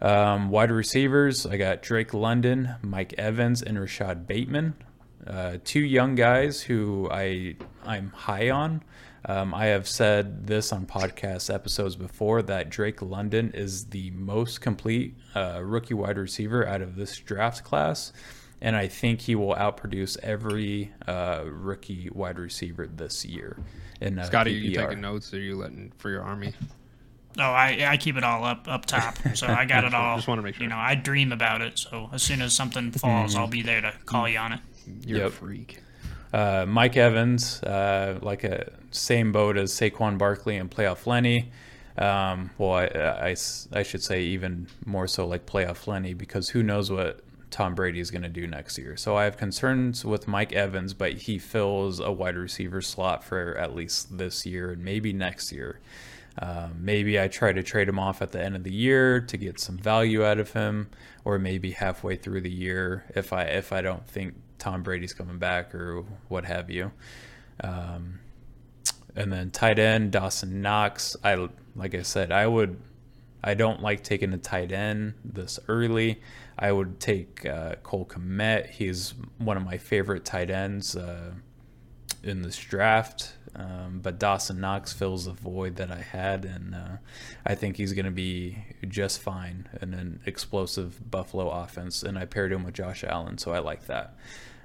Um, wide receivers, I got Drake London, Mike Evans, and Rashod Bateman. Uh, two young guys who I I'm high on. Um, I have said this on podcast episodes before that Drake London is the most complete uh, rookie wide receiver out of this draft class, and I think he will outproduce every uh, rookie wide receiver this year. In uh, Scotty, are you taking notes? Or are you letting for your army? Oh, I I keep it all up up top, so I got it all. Just want to make sure. You know, I dream about it, so as soon as something falls, I'll be there to call you on it. You're Yep. a freak. Uh, Mike Evans, uh, like a same boat as Saquon Barkley and playoff Lenny. Um, well, I, I, I should say even more so like playoff Lenny because who knows what Tom Brady is going to do next year. So I have concerns with Mike Evans, but he fills a wide receiver slot for at least this year and maybe next year. Um, maybe I try to trade him off at the end of the year to get some value out of him, or maybe halfway through the year if I if I don't think Tom Brady's coming back or what have you. Um, and then tight end Dawson Knox. I like I said, I would. I don't like taking a tight end this early. I would take uh, Cole Kmet. He's one of my favorite tight ends uh, in this draft. Um, but Dawson Knox fills the void that I had, and uh, I think he's going to be just fine in an explosive Buffalo offense. And I paired him with Josh Allen, so I like that.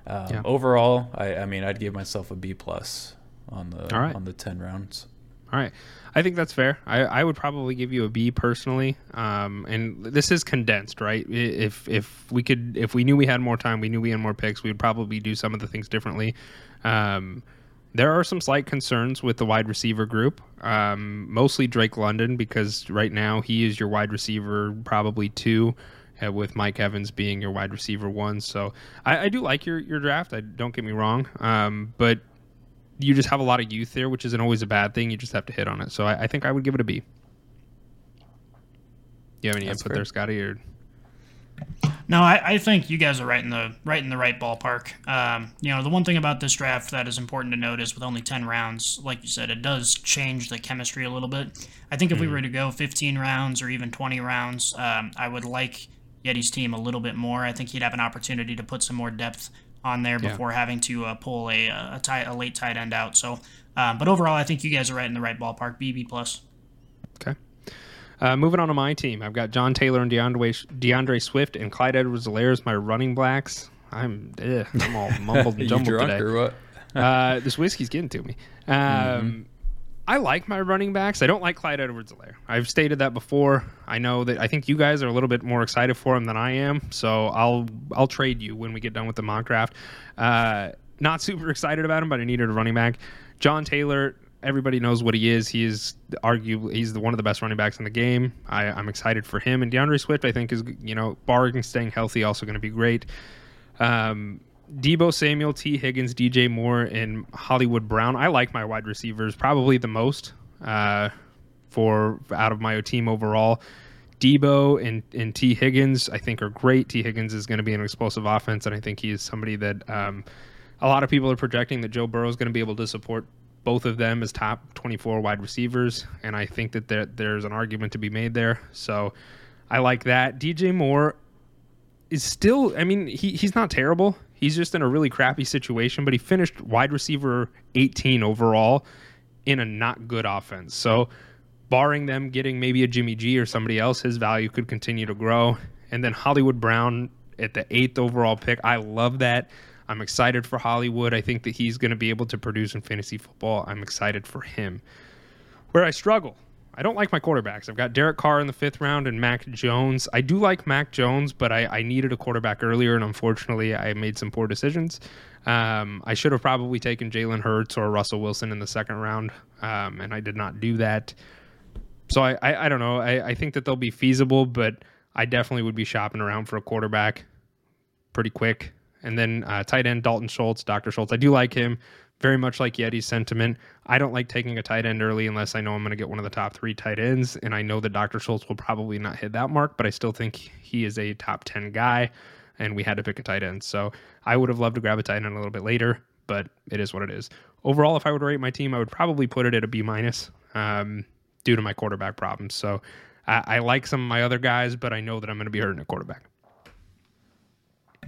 Um, Yeah. Overall, I, I mean, I'd give myself a B plus on the right. on the ten rounds. All right. I think that's fair. I, I would probably give you a B personally. Um, and this is condensed, right? If if we could, if we knew we had more time, we knew we had more picks, we would probably do some of the things differently. Um, there are some slight concerns with the wide receiver group, um, mostly Drake London, because right now he is your wide receiver, probably two, uh, with Mike Evans being your wide receiver one. So I, I do like your your draft. I don't get me wrong, um, but you just have a lot of youth there, which isn't always a bad thing. You just have to hit on it. So I, I think I would give it a B. Do you have any That's input fair. there, Scotty? Or No, I, I think you guys are right in the right in the right ballpark. Um, you know, the one thing about this draft that is important to note is with only ten rounds, like you said, it does change the chemistry a little bit. I think if we were to go fifteen rounds or even twenty rounds, um, I would like Yeti's team a little bit more. I think he'd have an opportunity to put some more depth on there Yeah. before having to uh, pull a a, tight, a late tight end out. So, um, but overall, I think you guys are right in the right ballpark. BB plus. okay. Uh, moving on to my team, I've got John Taylor and D'Andre, D'Andre Swift and Clyde Edwards-Helaire as my running backs. I'm ugh, I'm all mumbled and you jumbled drunk today. or what? uh, this whiskey's getting to me. Um, I like my running backs. I don't like Clyde Edwards-Helaire. I've stated that before. I know that I think you guys are a little bit more excited for him than I am. So I'll I'll trade you when we get done with the mock draft. Uh, not super excited about him, but I needed a running back. John Taylor. Everybody knows what he is. He is arguably he's the one of the best running backs in the game. I, I'm excited for him. And D'Andre Swift, I think, is you know, barring staying healthy, also going to be great. Um, Deebo Samuel, Tee Higgins, DJ Moore, and Hollywood Brown. I like my wide receivers probably the most uh, for out of my team overall. Deebo and, and Tee Higgins, I think, are great. Tee Higgins is going to be an explosive offense, and I think he is somebody that um, a lot of people are projecting that Joe Burrow is going to be able to support both of them as top 24 wide receivers, and I think that there, there's an argument to be made there. So I like that. DJ Moore is still I mean he he's not terrible. He's just in a really crappy situation, but he finished wide receiver 18 overall in a not good offense. So, barring them getting maybe a Jimmy G or somebody else, his value could continue to grow. And then Hollywood Brown at the eighth overall pick. I love that. I'm excited for Hollywood. I think that he's going to be able to produce in fantasy football. I'm excited for him. Where I struggle, I don't like my quarterbacks. I've got Derek Carr in the fifth round and Mac Jones. I do like Mac Jones, but I, I needed a quarterback earlier, and unfortunately, I made some poor decisions. Um, I should have probably taken Jalen Hurts or Russell Wilson in the second round, um, and I did not do that. So I, I, I don't know. I, I think that they'll be feasible, but I definitely would be shopping around for a quarterback pretty quick. And then uh, tight end Dalton Schultz, Dr. Schultz. I do like him very much like Yeti's sentiment. I don't like taking a tight end early unless I know I'm going to get one of the top three tight ends. And I know that Dr. Schultz will probably not hit that mark, but I still think he is a top 10 guy. And we had to pick a tight end. So I would have loved to grab a tight end a little bit later, but it is what it is. Overall, if I would rate my team, I would probably put it at a B minus um, due to my quarterback problems. So I, I like some of my other guys, but I know that I'm going to be hurting a quarterback.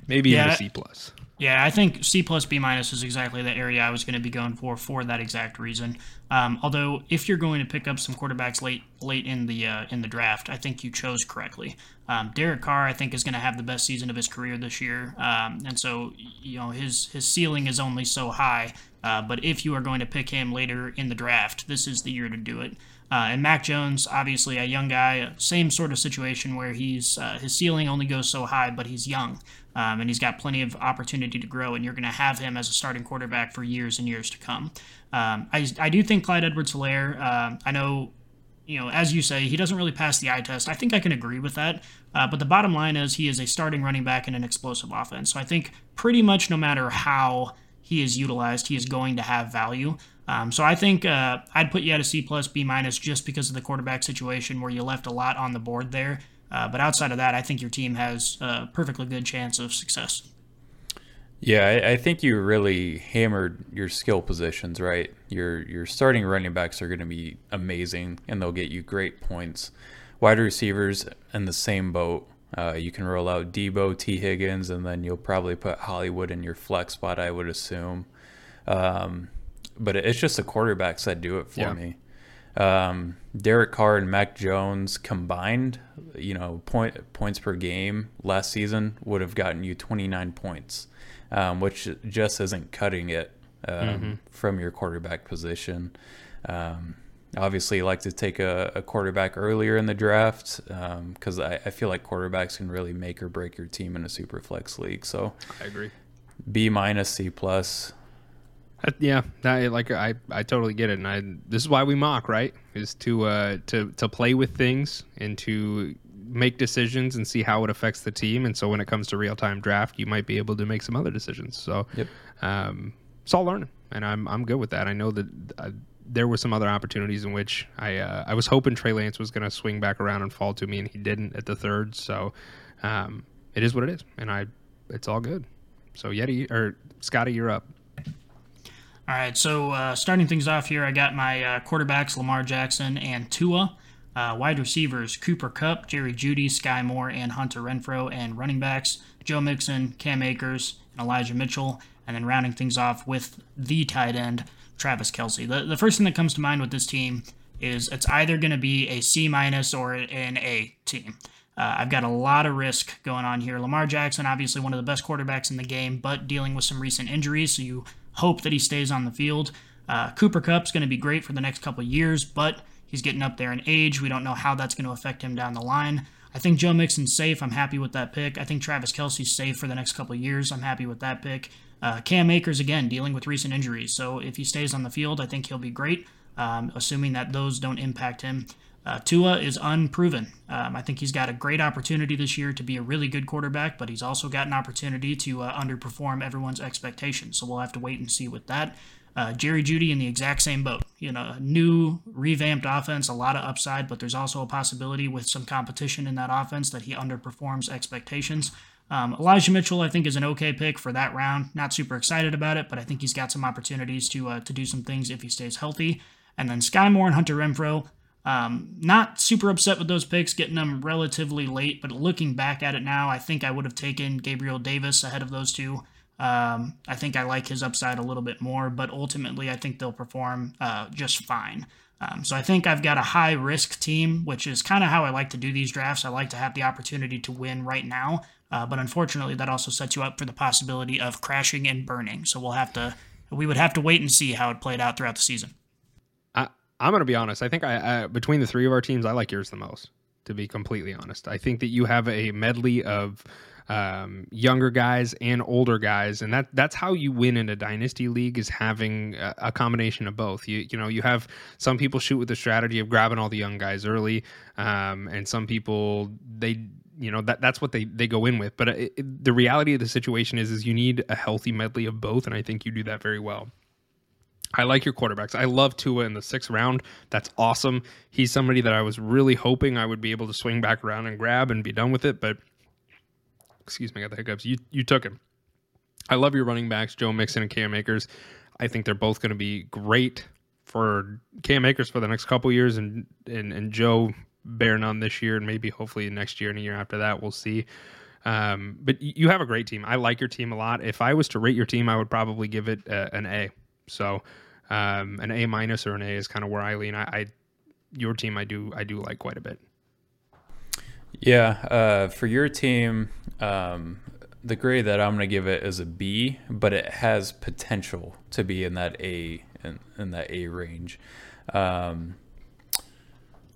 Maybe yeah, even a C plus. Yeah, I think C plus B minus is exactly the area I was going to be going for for that exact reason. Um, although, if you're going to pick up some quarterbacks late late in the uh, in the draft, I think you chose correctly. Um, Derek Carr, I think, is going to have the best season of his career this year, um, and so you know his his ceiling is only so high. Uh, but if you are going to pick him later in the draft, this is the year to do it. Uh, and Mac Jones, obviously a young guy, same sort of situation where he's uh, his ceiling only goes so high, but he's young um, and he's got plenty of opportunity to grow. And you're going to have him as a starting quarterback for years and years to come. Um, I, I do think Clyde Edwards-Helaire. Uh, I know, you know, as you say, he doesn't really pass the eye test. I think I can agree with that. Uh, but the bottom line is he is a starting running back in an explosive offense. So I think pretty much no matter how he is utilized, he is going to have value. Um, so I think uh, I'd put you at a C plus, B minus, just because of the quarterback situation where you left a lot on the board there. Uh, but outside of that, I think your team has a perfectly good chance of success. Yeah, I, I, think you really hammered your skill positions right. Your your starting running backs are going to be amazing, and they'll get you great points. Wide receivers in the same boat. Uh, you can roll out Deebo, Tee Higgins, and then you'll probably put Hollywood in your flex spot. I would assume. Um, but it's just the quarterbacks that do it for yeah. me. Um, Derek Carr and Mac Jones combined, you know, point points per game last season would have gotten you 29 points, um, which just isn't cutting it um, mm-hmm. from your quarterback position. Um, obviously, you like to take a, a, quarterback earlier in the draft because um, I, I, feel like quarterbacks can really make or break your team in a super flex league. So I agree. B minus C plus. Uh, yeah, I, like I, I totally get it, and I this is why we mock, right? Is to uh to to play with things and to make decisions and see how it affects the team. And so when it comes to real time draft, you might be able to make some other decisions. So, yep. um, it's all learning, and I'm I'm good with that. I know that uh, there were some other opportunities in which I uh, I was hoping Trey Lance was going to swing back around and fall to me, and he didn't at the third. So, um, it is what it is, and I it's all good. So Yeti or Scotty, you're up. All right, so uh, starting things off here, I got my uh, quarterbacks Lamar Jackson and Tua. Uh, wide receivers Cooper Kupp, Jerry Jeudy, Skyy Moore, and Hunter Renfrow, And running backs Joe Mixon, Cam Akers, and Elijah Mitchell. And then rounding things off with the tight end Travis Kelce. The, the first thing that comes to mind with this team is it's either going to be a C minus or an A team. Uh, I've got a lot of risk going on here. Lamar Jackson, obviously one of the best quarterbacks in the game, but dealing with some recent injuries, so you hope that he stays on the field. Uh, Cooper Kupp's going to be great for the next couple years, but he's getting up there in age. We don't know how that's going to affect him down the line. I think Joe Mixon's safe. I'm happy with that pick. I think Travis Kelce's safe for the next couple years. I'm happy with that pick. Uh, Cam Akers, again, dealing with recent injuries. So if he stays on the field, I think he'll be great, um, assuming that those don't impact him. Uh, Tua is unproven. Um, I think he's got a great opportunity this year to be a really good quarterback, but he's also got an opportunity to uh, underperform everyone's expectations. So we'll have to wait and see with that. Uh, Jerry Jeudy in the exact same boat. You know, a new revamped offense, a lot of upside, but there's also a possibility with some competition in that offense that he underperforms expectations. Um, Elijah Mitchell, I think, is an okay pick for that round. Not super excited about it, but I think he's got some opportunities to uh, to do some things if he stays healthy. And then Skyy Moore and Hunter Renfrow, um, not super upset with those picks, getting them relatively late, but looking back at it now, I think I would have taken Gabriel Davis ahead of those two. Um, I think I like his upside a little bit more, but ultimately, I think they'll perform uh, just fine. Um, so I think I've got a high risk team, which is kind of how I like to do these drafts. I like to have the opportunity to win right now, uh, but unfortunately, that also sets you up for the possibility of crashing and burning. So we'll have to, we would have to wait and see how it played out throughout the season. I'm going to be honest. I think I, I between the three of our teams, I like yours the most. To be completely honest, I think that you have a medley of um, younger guys and older guys, and that that's how you win in a dynasty league is having a, a, combination of both. You you know you have some people shoot with the strategy of grabbing all the young guys early, um, and some people they you know that that's what they they go in with. But it, it, the reality of the situation is is you need a healthy medley of both, and I think you do that very well. I like your quarterbacks. I love Tua in the sixth round. That's awesome. He's somebody that I was really hoping I would be able to swing back around and grab and be done with it, but excuse me, I got the hiccups. You you took him. I love your running backs, Joe Mixon and Cam Akers. I think they're both going to be great for Cam Akers for the next couple years, and and and Joe bear none this year, and maybe hopefully next year and a year after that, we'll see. Um, but you have a great team. I like your team a lot. If I was to rate your team, I would probably give it a, an A. So um, an A minus or an A is kind of where I lean. I, I your team, I do I do like quite a bit. Yeah, uh, for your team, um, the grade that I'm going to give it is a B, but it has potential to be in that A in, in that A range. Um,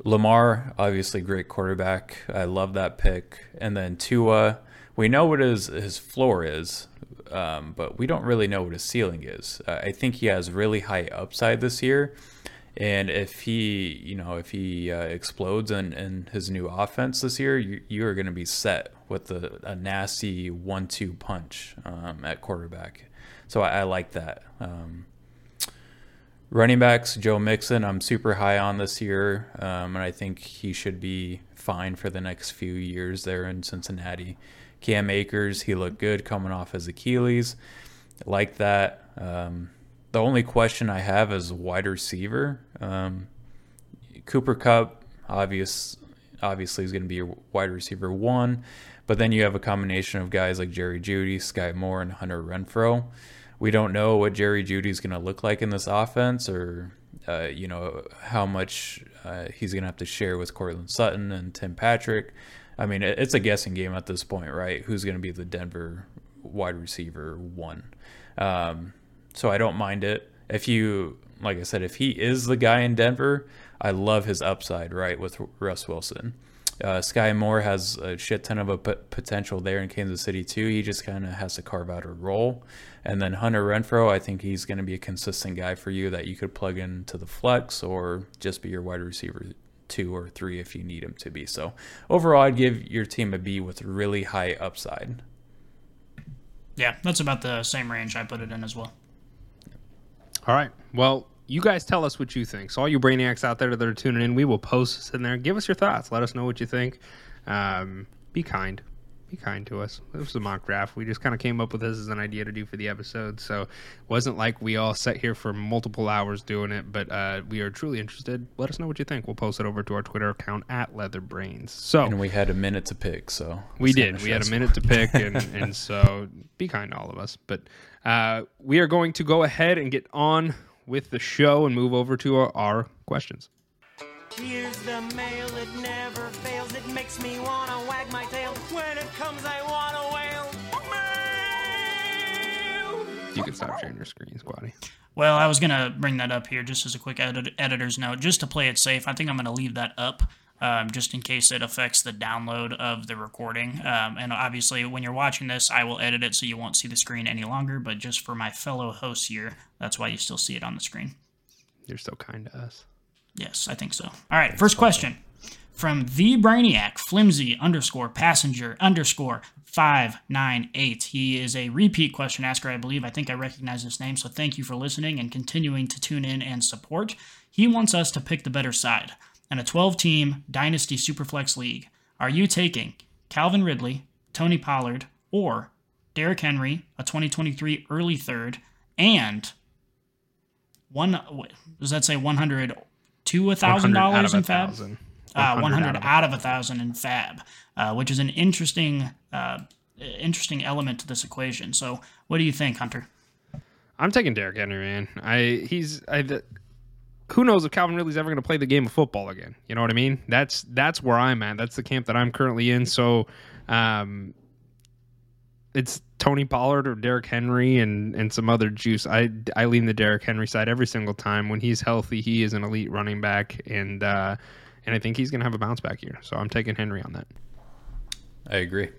Lamar, obviously great quarterback. I love that pick. And then Tua, we know what his his floor is, um, but we don't really know what his ceiling is. Uh, I think he has really high upside this year. And if he, you know, if he uh, explodes in, in his new offense this year, you, you are going to be set with a, a nasty one-two punch um, at quarterback. So I, I like that. Um, running backs, Joe Mixon, I'm super high on this year, um, and I think he should be fine for the next few years there in Cincinnati. Cam Akers, he looked good coming off his Achilles. Like that. Um, the only question I have is wide receiver. Um, Cooper Kupp, obvious, obviously, is going to be a wide receiver one, but then you have a combination of guys like Jerry Jeudy, Skyy Moore, and Hunter Renfrow. We don't know what Jerry Jeudy is going to look like in this offense, or uh, you know how much uh, he's going to have to share with Courtland Sutton and Tim Patrick. I mean, it's a guessing game at this point, right? Who's going to be the Denver wide receiver one? Um, so I don't mind it. If you, like I said, if he is the guy in Denver, I love his upside, right, with Russ Wilson. Uh, Skyy Moore has a shit ton of a p- potential there in Kansas City too. He just kind of has to carve out a role. And then Hunter Renfrow, I think he's going to be a consistent guy for you that you could plug into the flex or just be your wide receiver two or three if you need him to be. So overall, I'd give your team a B with really high upside. Yeah, that's about the same range I put it in as well. All right. Well, you guys tell us what you think. So all you brainiacs out there that are tuning in, we will post this in there. Give us your thoughts. Let us know what you think. Um, be kind. Be kind to us. This was a mock draft. We just kind of came up with this as an idea to do for the episode. So it wasn't like we all sat here for multiple hours doing it, but uh, we are truly interested. Let us know what you think. We'll post it over to our Twitter account at Leatherbrainz. So and we had a minute to pick. So we did. We had a minute to pick, and, and so be kind to all of us. But uh, we are going to go ahead and get on with the show and move over to our, our questions. Here's the mail, it never fails. It makes me want to wag my tail. When it comes, I want to wail. Mail! You can stop sharing your screen, Squatty. Well, I was going to bring that up here just as a quick edit- editor's note, just to play it safe. I think I'm going to leave that up um, just in case it affects the download of the recording. Um, and obviously, when you're watching this, I will edit it so you won't see the screen any longer. But just for my fellow hosts here, that's why you still see it on the screen. You're so kind to us. Yes, I think so. All right, first question from the Brainiac flimsy underscore passenger underscore five nine eight. He is a repeat question asker, I believe. I think I recognize his name, so thank you for listening and continuing to tune in and support. He wants us to pick the better side and a 12 team Dynasty Superflex League, are you taking Calvin Ridley, Tony Pollard, or Derrick Henry, a 2023 early third, and one, does that say 100 to a thousand dollars in fab? 100, uh, 100 out, of, a thousand in fab, uh, which is an interesting uh, interesting element to this equation. So, what do you think, Hunter? I'm taking Derrick Henry, man. I he's I. The, who knows if Calvin Ridley's ever going to play the game of football again? You know what I mean? That's that's where I'm at. That's the camp that I'm currently in. So, um, it's Tony Pollard or Derrick Henry and and some other juice. I I lean the Derrick Henry side every single time. When he's healthy, he is an elite running back, and uh, and I think he's going to have a bounce back here. So I'm taking Henry on that. I agree.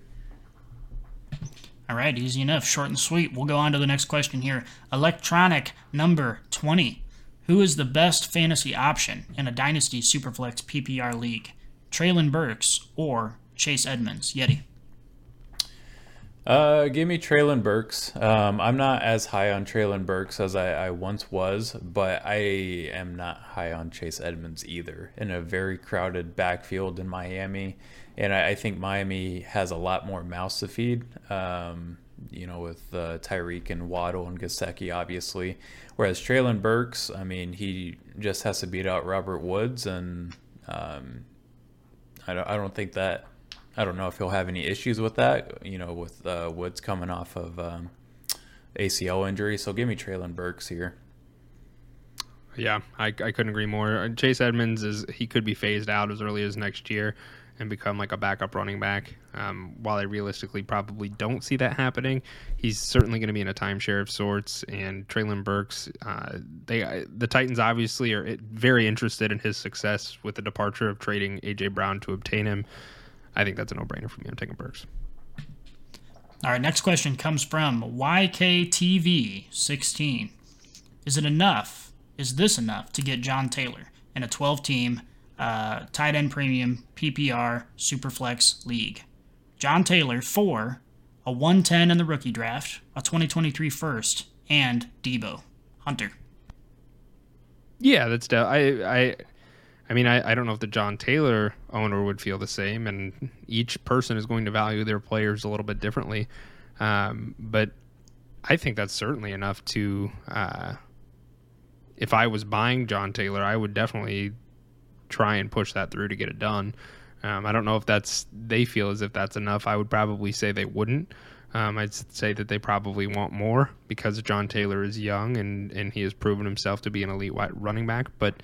All right, easy enough, short and sweet. We'll go on to the next question here. Electronic number 20. Who is the best fantasy option in a Dynasty Superflex PPR league? Treylon Burks or Chase Edmonds? Yeti. Uh, give me Treylon Burks. Um, I'm not as high on Treylon Burks as I, I once was, but I am not high on Chase Edmonds either. In a very crowded backfield in Miami, and I, I think Miami has a lot more mouths to feed. Um, you know, with uh, Tyreek and Waddle and Gesicki, obviously. Whereas Treylon Burks, I mean, he just has to beat out Robert Woods, and um, I don't, I don't think that I don't know if he'll have any issues with that. You know, with uh, Woods coming off of um, ACL injury, so give me Treylon Burks here. Yeah, I, I couldn't agree more. Chase Edmonds is he could be phased out as early as next year and become like a backup running back. Um, while I realistically probably don't see that happening, he's certainly going to be in a timeshare of sorts. And Treylon Burks, uh, they the Titans obviously are very interested in his success with the departure of trading AJ Brown to obtain him. I think that's a no brainer for me. I'm taking Burks. All right, next question comes from YKTV16. Is it enough? Is this enough to get John Taylor in a 12 team uh, tight end premium PPR Superflex league? John Taylor for a 110 in the rookie draft, a 2023 first, and Deebo Hunter. Yeah, that's de- I I I mean, I, I don't know if the John Taylor owner would feel the same, and each person is going to value their players a little bit differently. Um, but I think that's certainly enough to. Uh, if I was buying John Taylor, I would definitely try and push that through to get it done. Um, I don't know if that's they feel as if that's enough. I would probably say they wouldn't. Um, I'd say that they probably want more because John Taylor is young and, and he has proven himself to be an elite running back. But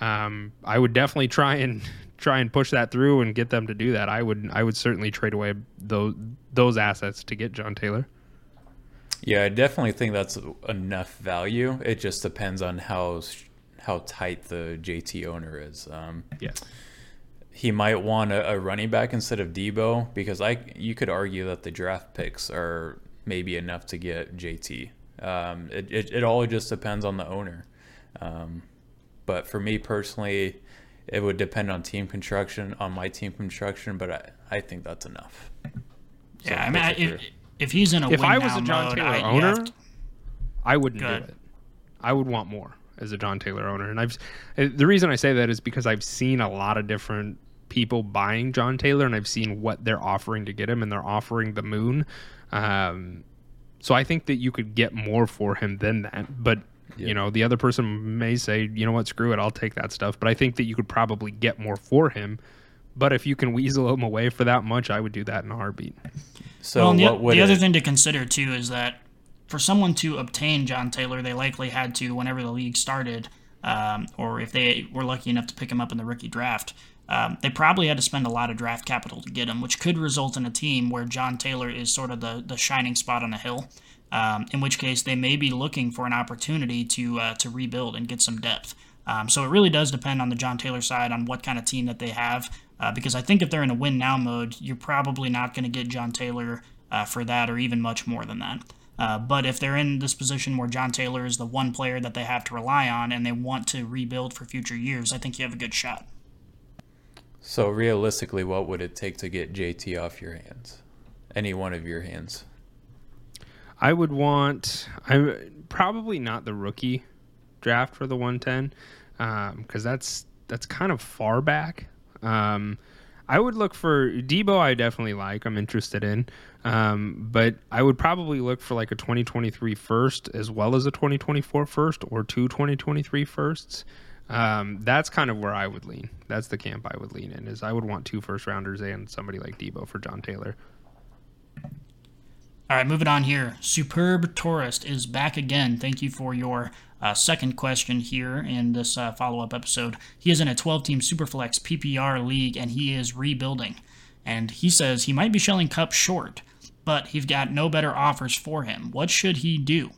um, I would definitely try and try and push that through and get them to do that. I would I would certainly trade away those those assets to get John Taylor. Yeah, I definitely think that's enough value. It just depends on how how tight the JT owner is. Um, yeah, he might want a, a running back instead of Deebo because I you could argue that the draft picks are maybe enough to get JT. Um, it, it, it all just depends on the owner. Um, but for me personally, it would depend on team construction, on my team construction. But I, I think that's enough. So yeah, I mean, I, if, if he's in a if I was a John mode, Taylor I, owner, to, I wouldn't do it. I would want more as a John Taylor owner, and I've eh, the reason I say that is because I've seen a lot of different people buying John Taylor, and I've seen what they're offering to get him, and they're offering the moon. Um, so I think that you could get more for him than that, but yeah. You know, the other person may say, you know what, screw it, I'll take that stuff. But I think that you could probably get more for him. But if you can weasel him away for that much, I would do that in a heartbeat. So well, the, the other thing to consider too is that for someone to obtain John Taylor, they likely had to whenever the league started, um, or if they were lucky enough to pick him up in the rookie draft. Um, they probably had to spend a lot of draft capital to get him, which could result in a team where John Taylor is sort of the, the shining spot on the hill um, in which case they may be looking for an opportunity to uh, to rebuild and get some depth. Um, so it really does depend on the John Taylor side on what kind of team that they have. Uh, because I think if they're in a win now mode, you're probably not going to get John Taylor uh, for that or even much more than that. Uh, but if they're in this position where John Taylor is the one player that they have to rely on and they want to rebuild for future years, I think you have a good shot. So realistically, what would it take to get JT off your hands? Any one of your hands? I would want I probably not the rookie draft for the 110 because um, that's that's kind of far back. Um, I would look for Deebo. I definitely like. I'm interested in, um, but I would probably look for like a 2023 first as well as a 2024 first or two 2023 firsts. Um, that's kind of where I would lean. That's the camp I would lean in. Is I would want two first rounders and somebody like Deebo for John Taylor. All right, moving on here. Superb Tourist is back again. Thank you for your uh, second question here in this uh, follow up episode. He is in a 12 team Superflex PPR league and he is rebuilding. And he says he might be shelling Kupp short, but he's got no better offers for him. What should he do?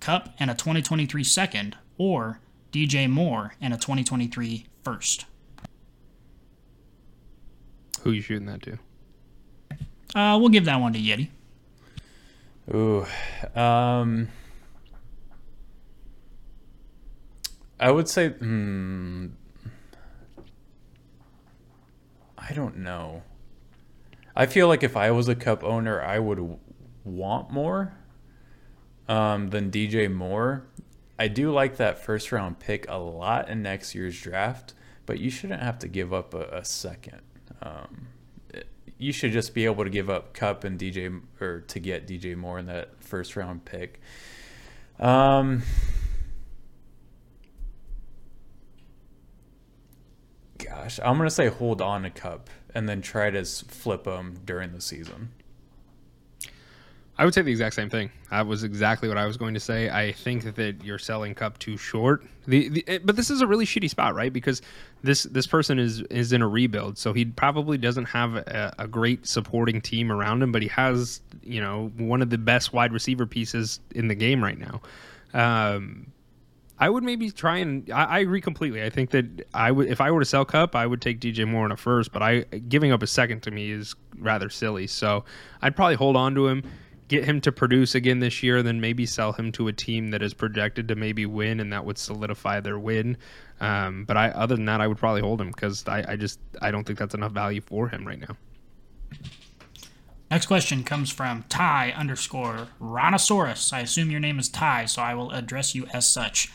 Kupp and a 2023 second, or DJ Moore and a 2023 first? Who you shooting that to? Uh, we'll give that one to Yeti. Ooh, um, I would say, hmm, I don't know. I feel like if I was a Kupp owner, I would want more um, than DJ Moore. I do like that first round pick a lot in next year's draft, but you shouldn't have to give up a, a second. Um, you should just be able to give up Kupp and DJ or to get DJ Moore in that first round pick. Um, gosh, I'm gonna say hold on to Kupp and then try to flip them during the season. I would say the exact same thing. That was exactly what I was going to say. I think that you're selling Kupp too short. The, the but this is a really shitty spot, right? Because this this person is is in a rebuild, so he probably doesn't have a, a great supporting team around him, but he has you know one of the best wide receiver pieces in the game right now. Um, I would maybe try and I, I, agree completely. I think that I would if I were to sell Kupp, I would take DJ Moore in a first, but I giving up a second to me is rather silly. So I'd probably hold on to him get him to produce again this year, then maybe sell him to a team that is projected to maybe win, and that would solidify their win. Um, but I, other than that, I would probably hold him because I, I just I don't think that's enough value for him right now. Next question comes from Ty underscore Rhinosaurus. I assume your name is Ty, so I will address you as such.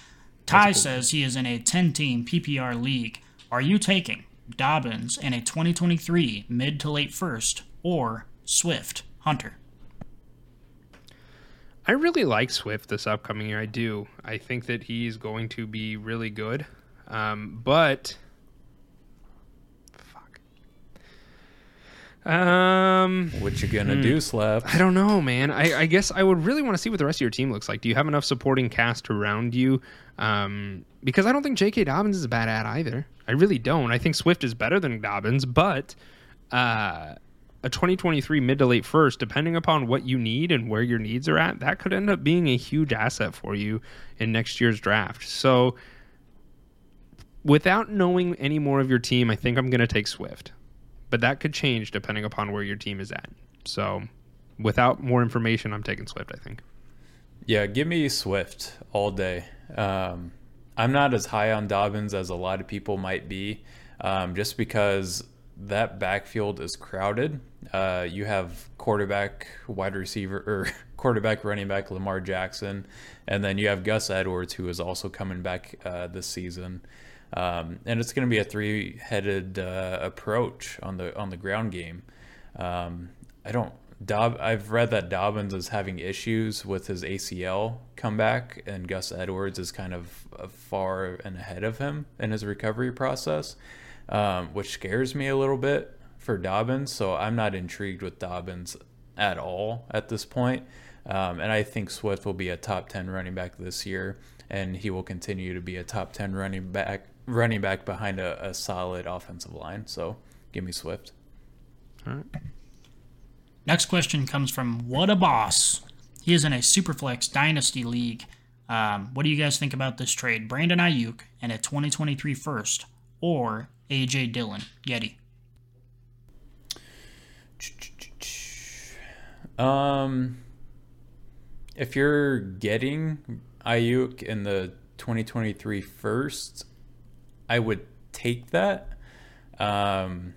Ty cool. says he is in a 10 team PPR league. Are you taking Dobbins in a 2023 mid to late first or Swift Hunter? I really like Swift this upcoming year. I do. I think that he's going to be really good. Um, but fuck. Um, what you gonna hmm. do, Slap? I don't know, man. I, I guess I would really want to see what the rest of your team looks like. Do you have enough supporting cast around you? Um, because I don't think J.K. Dobbins is a bad ad either. I really don't. I think Swift is better than Dobbins, but uh, a 2023 mid to late first, depending upon what you need and where your needs are at, that could end up being a huge asset for you in next year's draft. So, without knowing any more of your team, I think I'm going to take Swift, but that could change depending upon where your team is at. So, without more information, I'm taking Swift. I think. Yeah, give me Swift all day. Um, I'm not as high on Dobbins as a lot of people might be, um, just because that backfield is crowded. Uh, you have quarterback, wide receiver, or quarterback, running back Lamar Jackson, and then you have Gus Edwards, who is also coming back uh, this season. Um, and it's going to be a three-headed uh, approach on the on the ground game. Um, I don't. Dob, I've read that Dobbins is having issues with his ACL comeback, and Gus Edwards is kind of far and ahead of him in his recovery process um, which scares me a little bit for Dobbins. So I'm not intrigued with Dobbins at all at this point. Um, and I think Swift will be a top 10 running back this year, and he will continue to be a top 10 running back running back behind a, a solid offensive line. So give me Swift. All right. Next question comes from What a Boss. He is in a Superflex Dynasty League. Um, what do you guys think about this trade? Brandon Aiyuk and a 2023 first, or AJ Dillon, Yeti? Um, if you're getting Aiyuk in the 2023 first, I would take that. Um,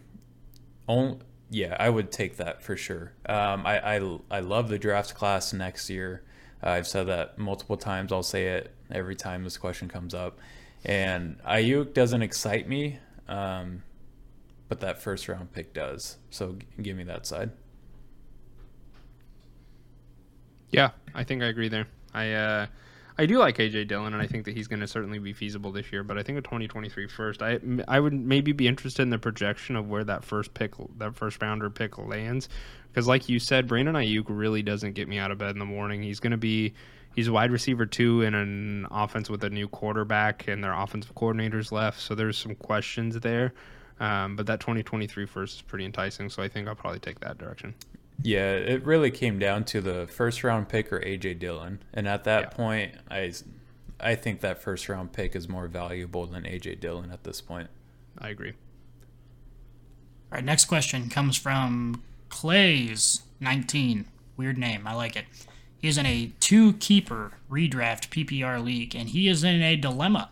only, yeah, I would take that for sure. Um, I, I, I love the draft class next year. Uh, I've said that multiple times. I'll say it every time this question comes up. And Aiyuk doesn't excite me um, but that first round pick does. So give me that side. Yeah, I think I agree there. I uh, I do like AJ Dillon, and I think that he's going to certainly be feasible this year. But I think a 2023 first, I I would maybe be interested in the projection of where that first pick, that first rounder pick lands, because like you said, Brandon Aiyuk really doesn't get me out of bed in the morning. He's going to be he's a wide receiver too in an offense with a new quarterback and their offensive coordinators left, so there's some questions there. Um, but that 2023 first is pretty enticing, so I think I'll probably take that direction. Yeah, it really came down to the first round pick or AJ Dillon, and at that yeah. point, I, I think that first round pick is more valuable than AJ Dillon at this point. I agree. All right, next question comes from Clay's 19. Weird name, I like it. He is in a mm-hmm. two keeper redraft PPR league, and he is in a dilemma.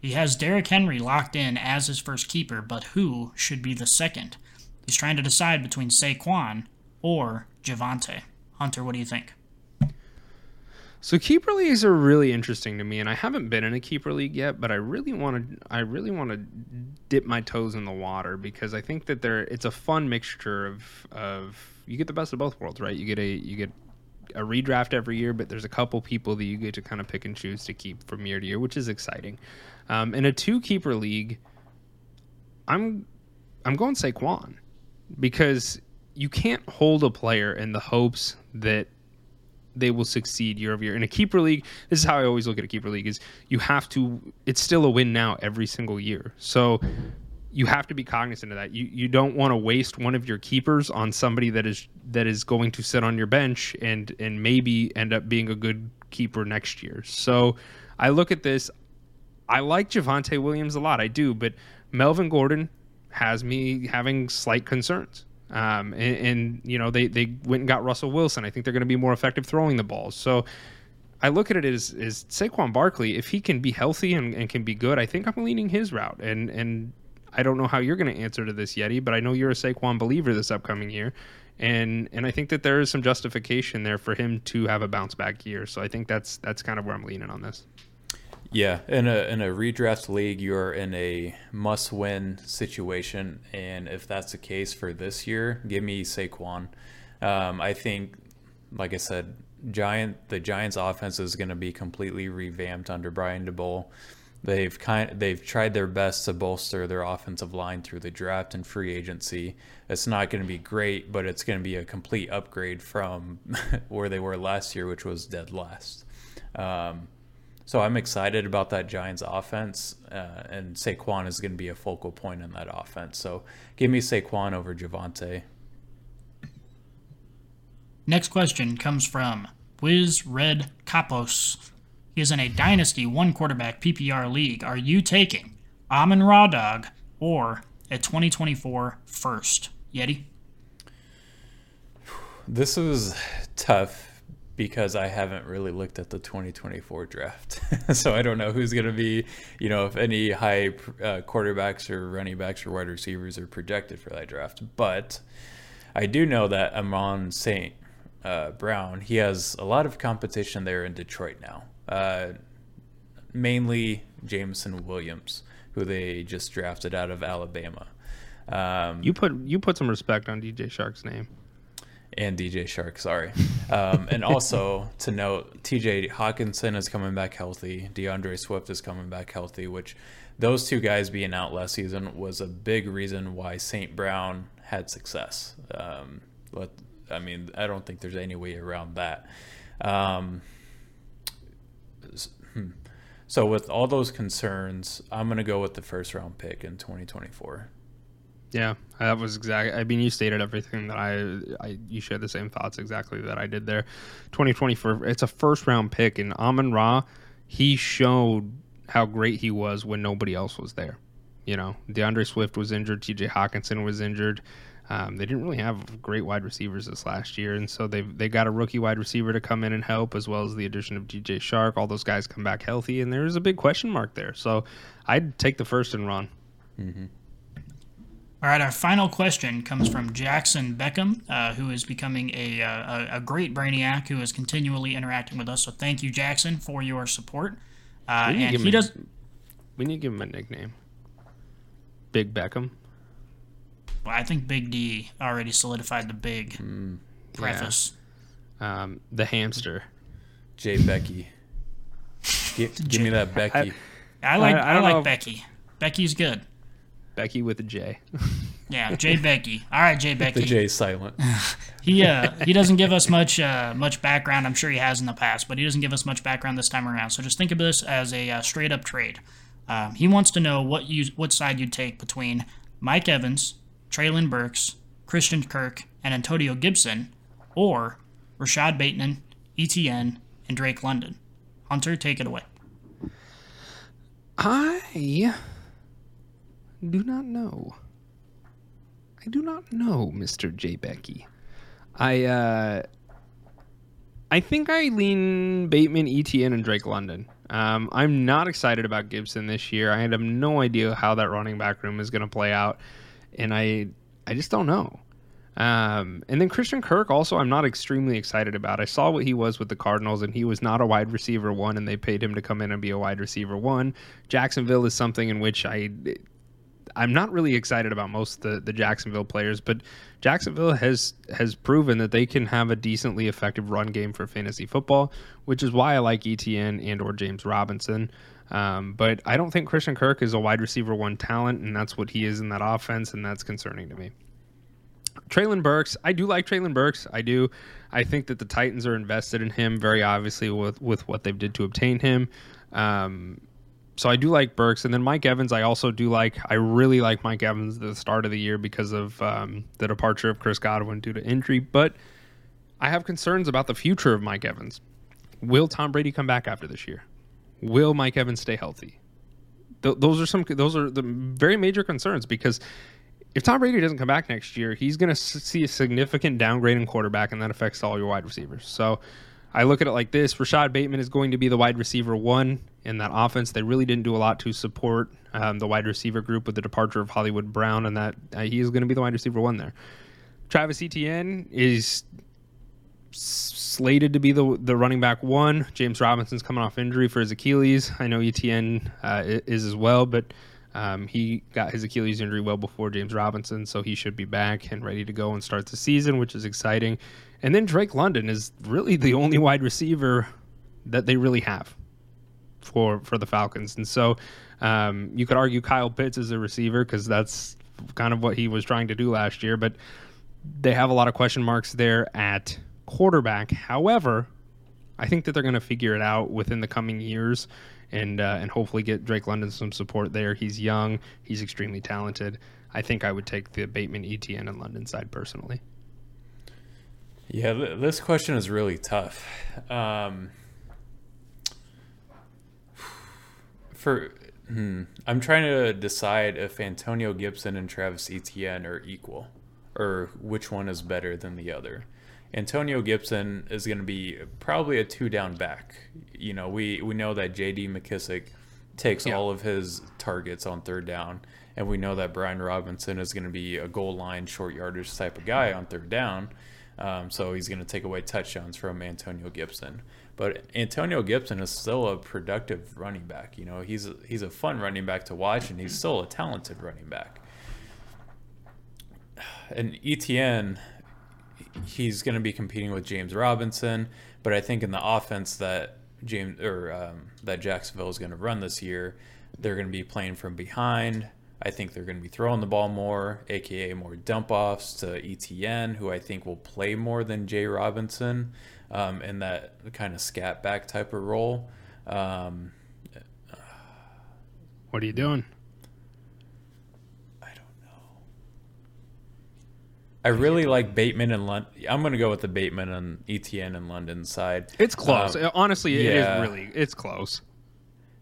He has Derrick Henry locked in as his first keeper, but who should be the second? He's trying to decide between Saquon or Javonte. Hunter, what do you think? So keeper leagues are really interesting to me, and I haven't been in a keeper league yet, but I really want to. I really want to dip my toes in the water because I think that there it's a fun mixture of of you get the best of both worlds, right? You get a you get a redraft every year, but there's a couple people that you get to kind of pick and choose to keep from year to year, which is exciting. Um, in a two keeper league, I'm I'm going Saquon because you can't hold a player in the hopes that they will succeed year over year. In a keeper league, this is how I always look at a keeper league is you have to it's still a win now every single year. So you have to be cognizant of that. You you don't want to waste one of your keepers on somebody that is that is going to sit on your bench and and maybe end up being a good keeper next year. So I look at this I like Javonte Williams a lot. I do, but Melvin Gordon has me having slight concerns. Um, and, and, you know they they went and got Russell Wilson. I think they're going to be more effective throwing the balls. So I look at it as is Saquon Barkley. If he can be healthy and, and can be good, I think I'm leaning his route. And and I don't know how you're going to answer to this, Yeti, but I know you're a Saquon believer this upcoming year. And and I think that there is some justification there for him to have a bounce back year. So I think that's that's kind of where I'm leaning on this. Yeah, in a in a redraft league, you're in a must-win situation, and if that's the case for this year, give me Saquon. Um, I think, like I said, Giant the Giants' offense is going to be completely revamped under Brian Daboll. They've kind they've tried their best to bolster their offensive line through the draft and free agency. It's not going to be great, but it's going to be a complete upgrade from where they were last year, which was dead last. Um, so I'm excited about that Giants offense, uh, and Saquon is going to be a focal point in that offense. So give me Saquon over Javonte. Next question comes from Wiz Red Capos. Is in a Dynasty one quarterback PPR league. Are you taking Amon Ra Dog or a 2024 first? Yeti? This is tough because I haven't really looked at the 2024 draft. so I don't know who's going to be, you know, if any high uh, quarterbacks or running backs or wide receivers are projected for that draft. But I do know that Amon St. Uh, Brown, he has a lot of competition there in Detroit now. Uh, mainly Jameson Williams, who they just drafted out of Alabama. Um, you put you put some respect on DJ Chark's name and DJ Shark, sorry. Um, and also to note, TJ Hockenson is coming back healthy. D'Andre Swift is coming back healthy, which those two guys being out last season was a big reason why St. Brown had success. Um, but, I mean, I don't think there's any way around that. Um, hmm. so, with all those concerns, I'm going to go with the first round pick in 2024. Yeah, that was exactly. I mean, you stated everything that I, I you shared the same thoughts exactly that I did there. 2024, it's a first round pick, and Amon Ra, he showed how great he was when nobody else was there. You know, D'Andre Swift was injured, T.J. Hockenson was injured. Um, they didn't really have great wide receivers this last year, and so they they got a rookie wide receiver to come in and help, as well as the addition of DJ Chark. All those guys come back healthy, and there's a big question mark there. So I'd take the first and run. Mm-hmm. All right, our final question comes from Jackson Beckham, uh, who is becoming a, uh, a, a, great brainiac who is continually interacting with us. So thank you, Jackson, for your support. Uh, and he does. we need to give him a nickname. Big Beckham. Well, I think Big D already solidified the big mm, preface. Yeah. Um, the hamster. Jay Becky. Give, give me that Becky. I like I I, don't like know. Becky. Becky's good. Becky with a J. Yeah, Jay Becky. All right, Jay Becky. the J silent. He uh he doesn't give us much uh much background. I'm sure he has in the past, but he doesn't give us much background this time around. So just think of this as a uh, straight up trade. Um, he wants to know what you what side you'd take between Mike Evans, Treylon Burks, Christian Kirk, and Antonio Gibson, or Rashod Bateman, ETN, and Drake London. Hunter, take it away. I do not know. I do not know, Mr. J. Becky. I uh I think I lean Bateman, ETN, and Drake London. Um, I'm not excited about Gibson this year. I have no idea how that running back room is going to play out, and I I just don't know. Um, and then Christian Kirk also I'm not extremely excited about. I saw what he was with the Cardinals and he was not a wide receiver one and they paid him to come in and be a wide receiver one. Jacksonville is something in which I I'm not really excited about most of the, the Jacksonville players, but Jacksonville has has proven that they can have a decently effective run game for fantasy football, which is why I like ETN and or James Robinson. Um, but I don't think Christian Kirk is a wide receiver one talent, and that's what he is in that offense, and that's concerning to me. Treylon Burks, I do like Treylon Burks. I do. I think that the Titans are invested in him very obviously with with what they've did to obtain him. Um, so I do like Burks, and then Mike Evans. I also do like. I really like Mike Evans at the start of the year because of um, the departure of Chris Godwin due to injury. But I have concerns about the future of Mike Evans. Will Tom Brady come back after this year? Will Mike Evans stay healthy? Th- those are some. Those are the very major concerns because if Tom Brady doesn't come back next year, he's going to see a significant downgrade in quarterback, and that affects all your wide receivers. So I look at it like this: Rashod Bateman is going to be the wide receiver one in that offense. They really didn't do a lot to support um, the wide receiver group with the departure of Hollywood Brown, and that uh, he is going to be the wide receiver one there. Travis Etienne is slated to be the the running back one. James Robinson's coming off injury for his Achilles. I know ETN uh, is as well, but um, he got his Achilles injury well before James Robinson, so he should be back and ready to go and start the season, which is exciting. And then Drake London is really the only wide receiver that they really have for for the Falcons, and so um, you could argue Kyle Pitts is a receiver because that's kind of what he was trying to do last year, but they have a lot of question marks there at quarterback. However, I think that they're going to figure it out within the coming years, and uh, and hopefully get Drake London some support there. He's young, he's extremely talented. I think I would take the Bateman, ETN, and London side personally. Yeah, th- this question is really tough. Um, for hmm, I'm trying to decide if Antonio Gibson and Travis Etienne are equal, or which one is better than the other. Antonio Gibson is going to be probably a two down back. You know, we we know that J.D. McKissic takes Yeah. all of his targets on third down, and we know that Brian Robinson is going to be a goal line, short yardage type of guy on third down. Um, so he's going to take away touchdowns from Antonio Gibson. But Antonio Gibson is still a productive running back. You know, he's a, he's a fun running back to watch, and he's still a talented running back. And ETN, he's going to be competing with James Robinson, but I think in the offense that James or um, that Jacksonville is going to run this year, they're going to be playing from behind. I think they're going to be throwing the ball more, aka more dump offs to ETN, who I think will play more than Jay Robinson um, in that kind of scat back type of role. Um, What are you doing? I don't know. I really like Bateman and London. I'm going to go with the Bateman and ETN and London side. It's close. Um, Honestly, it yeah. is really it's close.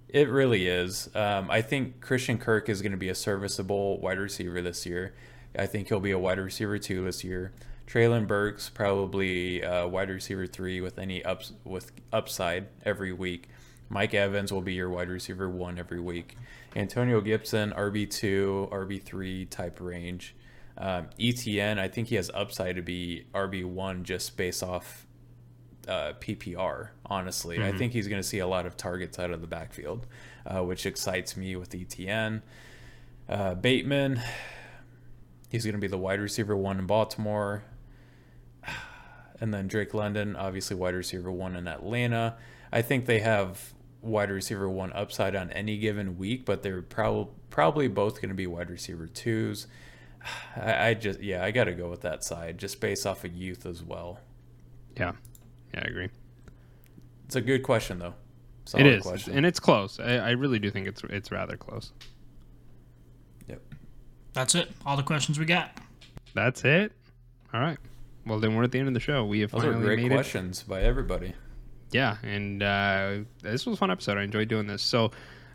It really is. Um, I think Christian Kirk is going to be a serviceable wide receiver this year. I think he'll be a wide receiver two this year. Treylon Burks probably uh, wide receiver three with any ups with upside every week. Mike Evans will be your wide receiver one every week. Antonio Gibson RB two RB three type range. Um, ETN I think he has upside to be RB one just based off uh, PPR. Honestly, I think he's going to see a lot of targets out of the backfield, uh, which excites me with ETN. Uh, Bateman, he's going to be the wide receiver one in Baltimore, and then Drake London, obviously wide receiver one in Atlanta. I think they have wide receiver one upside on any given week, but they're probably probably both going to be wide receiver twos. I, I just yeah, I got to go with that side just based off of youth as well. Yeah, yeah, I agree. It's a good question though. Solid it is, question. and it's close. I, I really do think it's it's rather close. Yep. That's it. All the questions we got. That's it. All right. Well, then we're at the end of the show. We have Those are finally great made it. questions by everybody. yeah and uh, this was a fun episode i enjoyed doing this so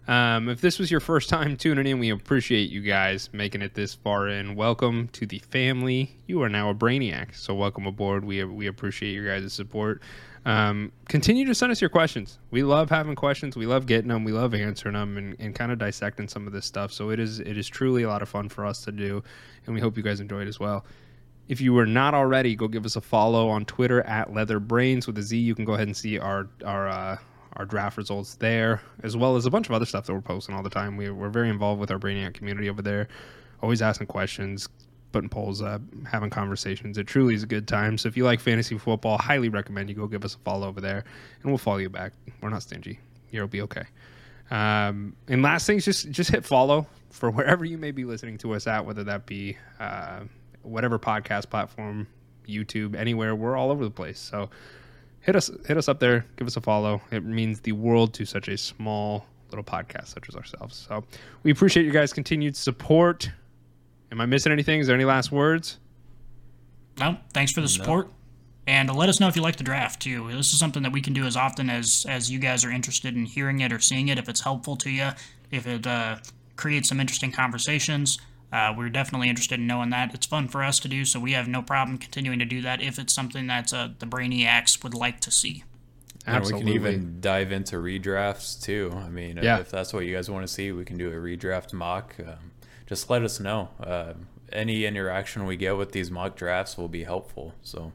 um, if this was your first time tuning in we appreciate you guys making it this far in. Welcome to the family. You are now a brainiac so welcome aboard. We, we appreciate your guys' support. Um, continue to send us your questions. We love having questions. We love getting them we love answering them and, and kind of dissecting some of this stuff. So it is it is truly a lot of fun for us to do and we hope you guys enjoy it as well. If you were not already, go give us a follow on Twitter at LeatherBrains with a Z. You can go ahead and see our our uh, our draft results there, as well as a bunch of other stuff that we're posting all the time. We, we're very involved with our Brainiac community over there, always asking questions, putting polls up, having conversations. It truly is a good time. So if you like fantasy football, highly recommend you go give us a follow over there, and we'll follow you back. We're not stingy. You'll be okay. Um, and last things, just just hit follow for wherever you may be listening to us at, whether that be uh, whatever podcast platform, YouTube, anywhere. We're all over the place. So hit us hit us up there, give us a follow. It means the world to such a small little podcast such as ourselves. So we appreciate you guys' continued support. Am I missing anything? Is there any last words? No, thanks for the support. And let us know if you like the draft too. This is something that we can do as often as as you guys are interested in hearing it or seeing it. If it's helpful to you, if it uh, creates some interesting conversations, uh, we're definitely interested in knowing that. It's fun for us to do, so we have no problem continuing to do that if it's something that uh, the Brainiacs would like to see. And we can even dive into redrafts too. I mean, Yeah. if that's what you guys want to see, we can do a redraft mock. Um, just let us know. Uh, any interaction we get with these mock drafts will be helpful. So,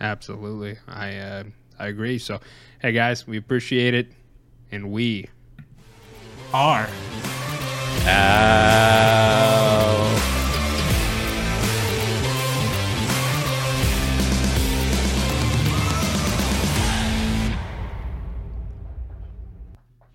Absolutely. I uh, I agree. So hey guys, we appreciate it and we Are out.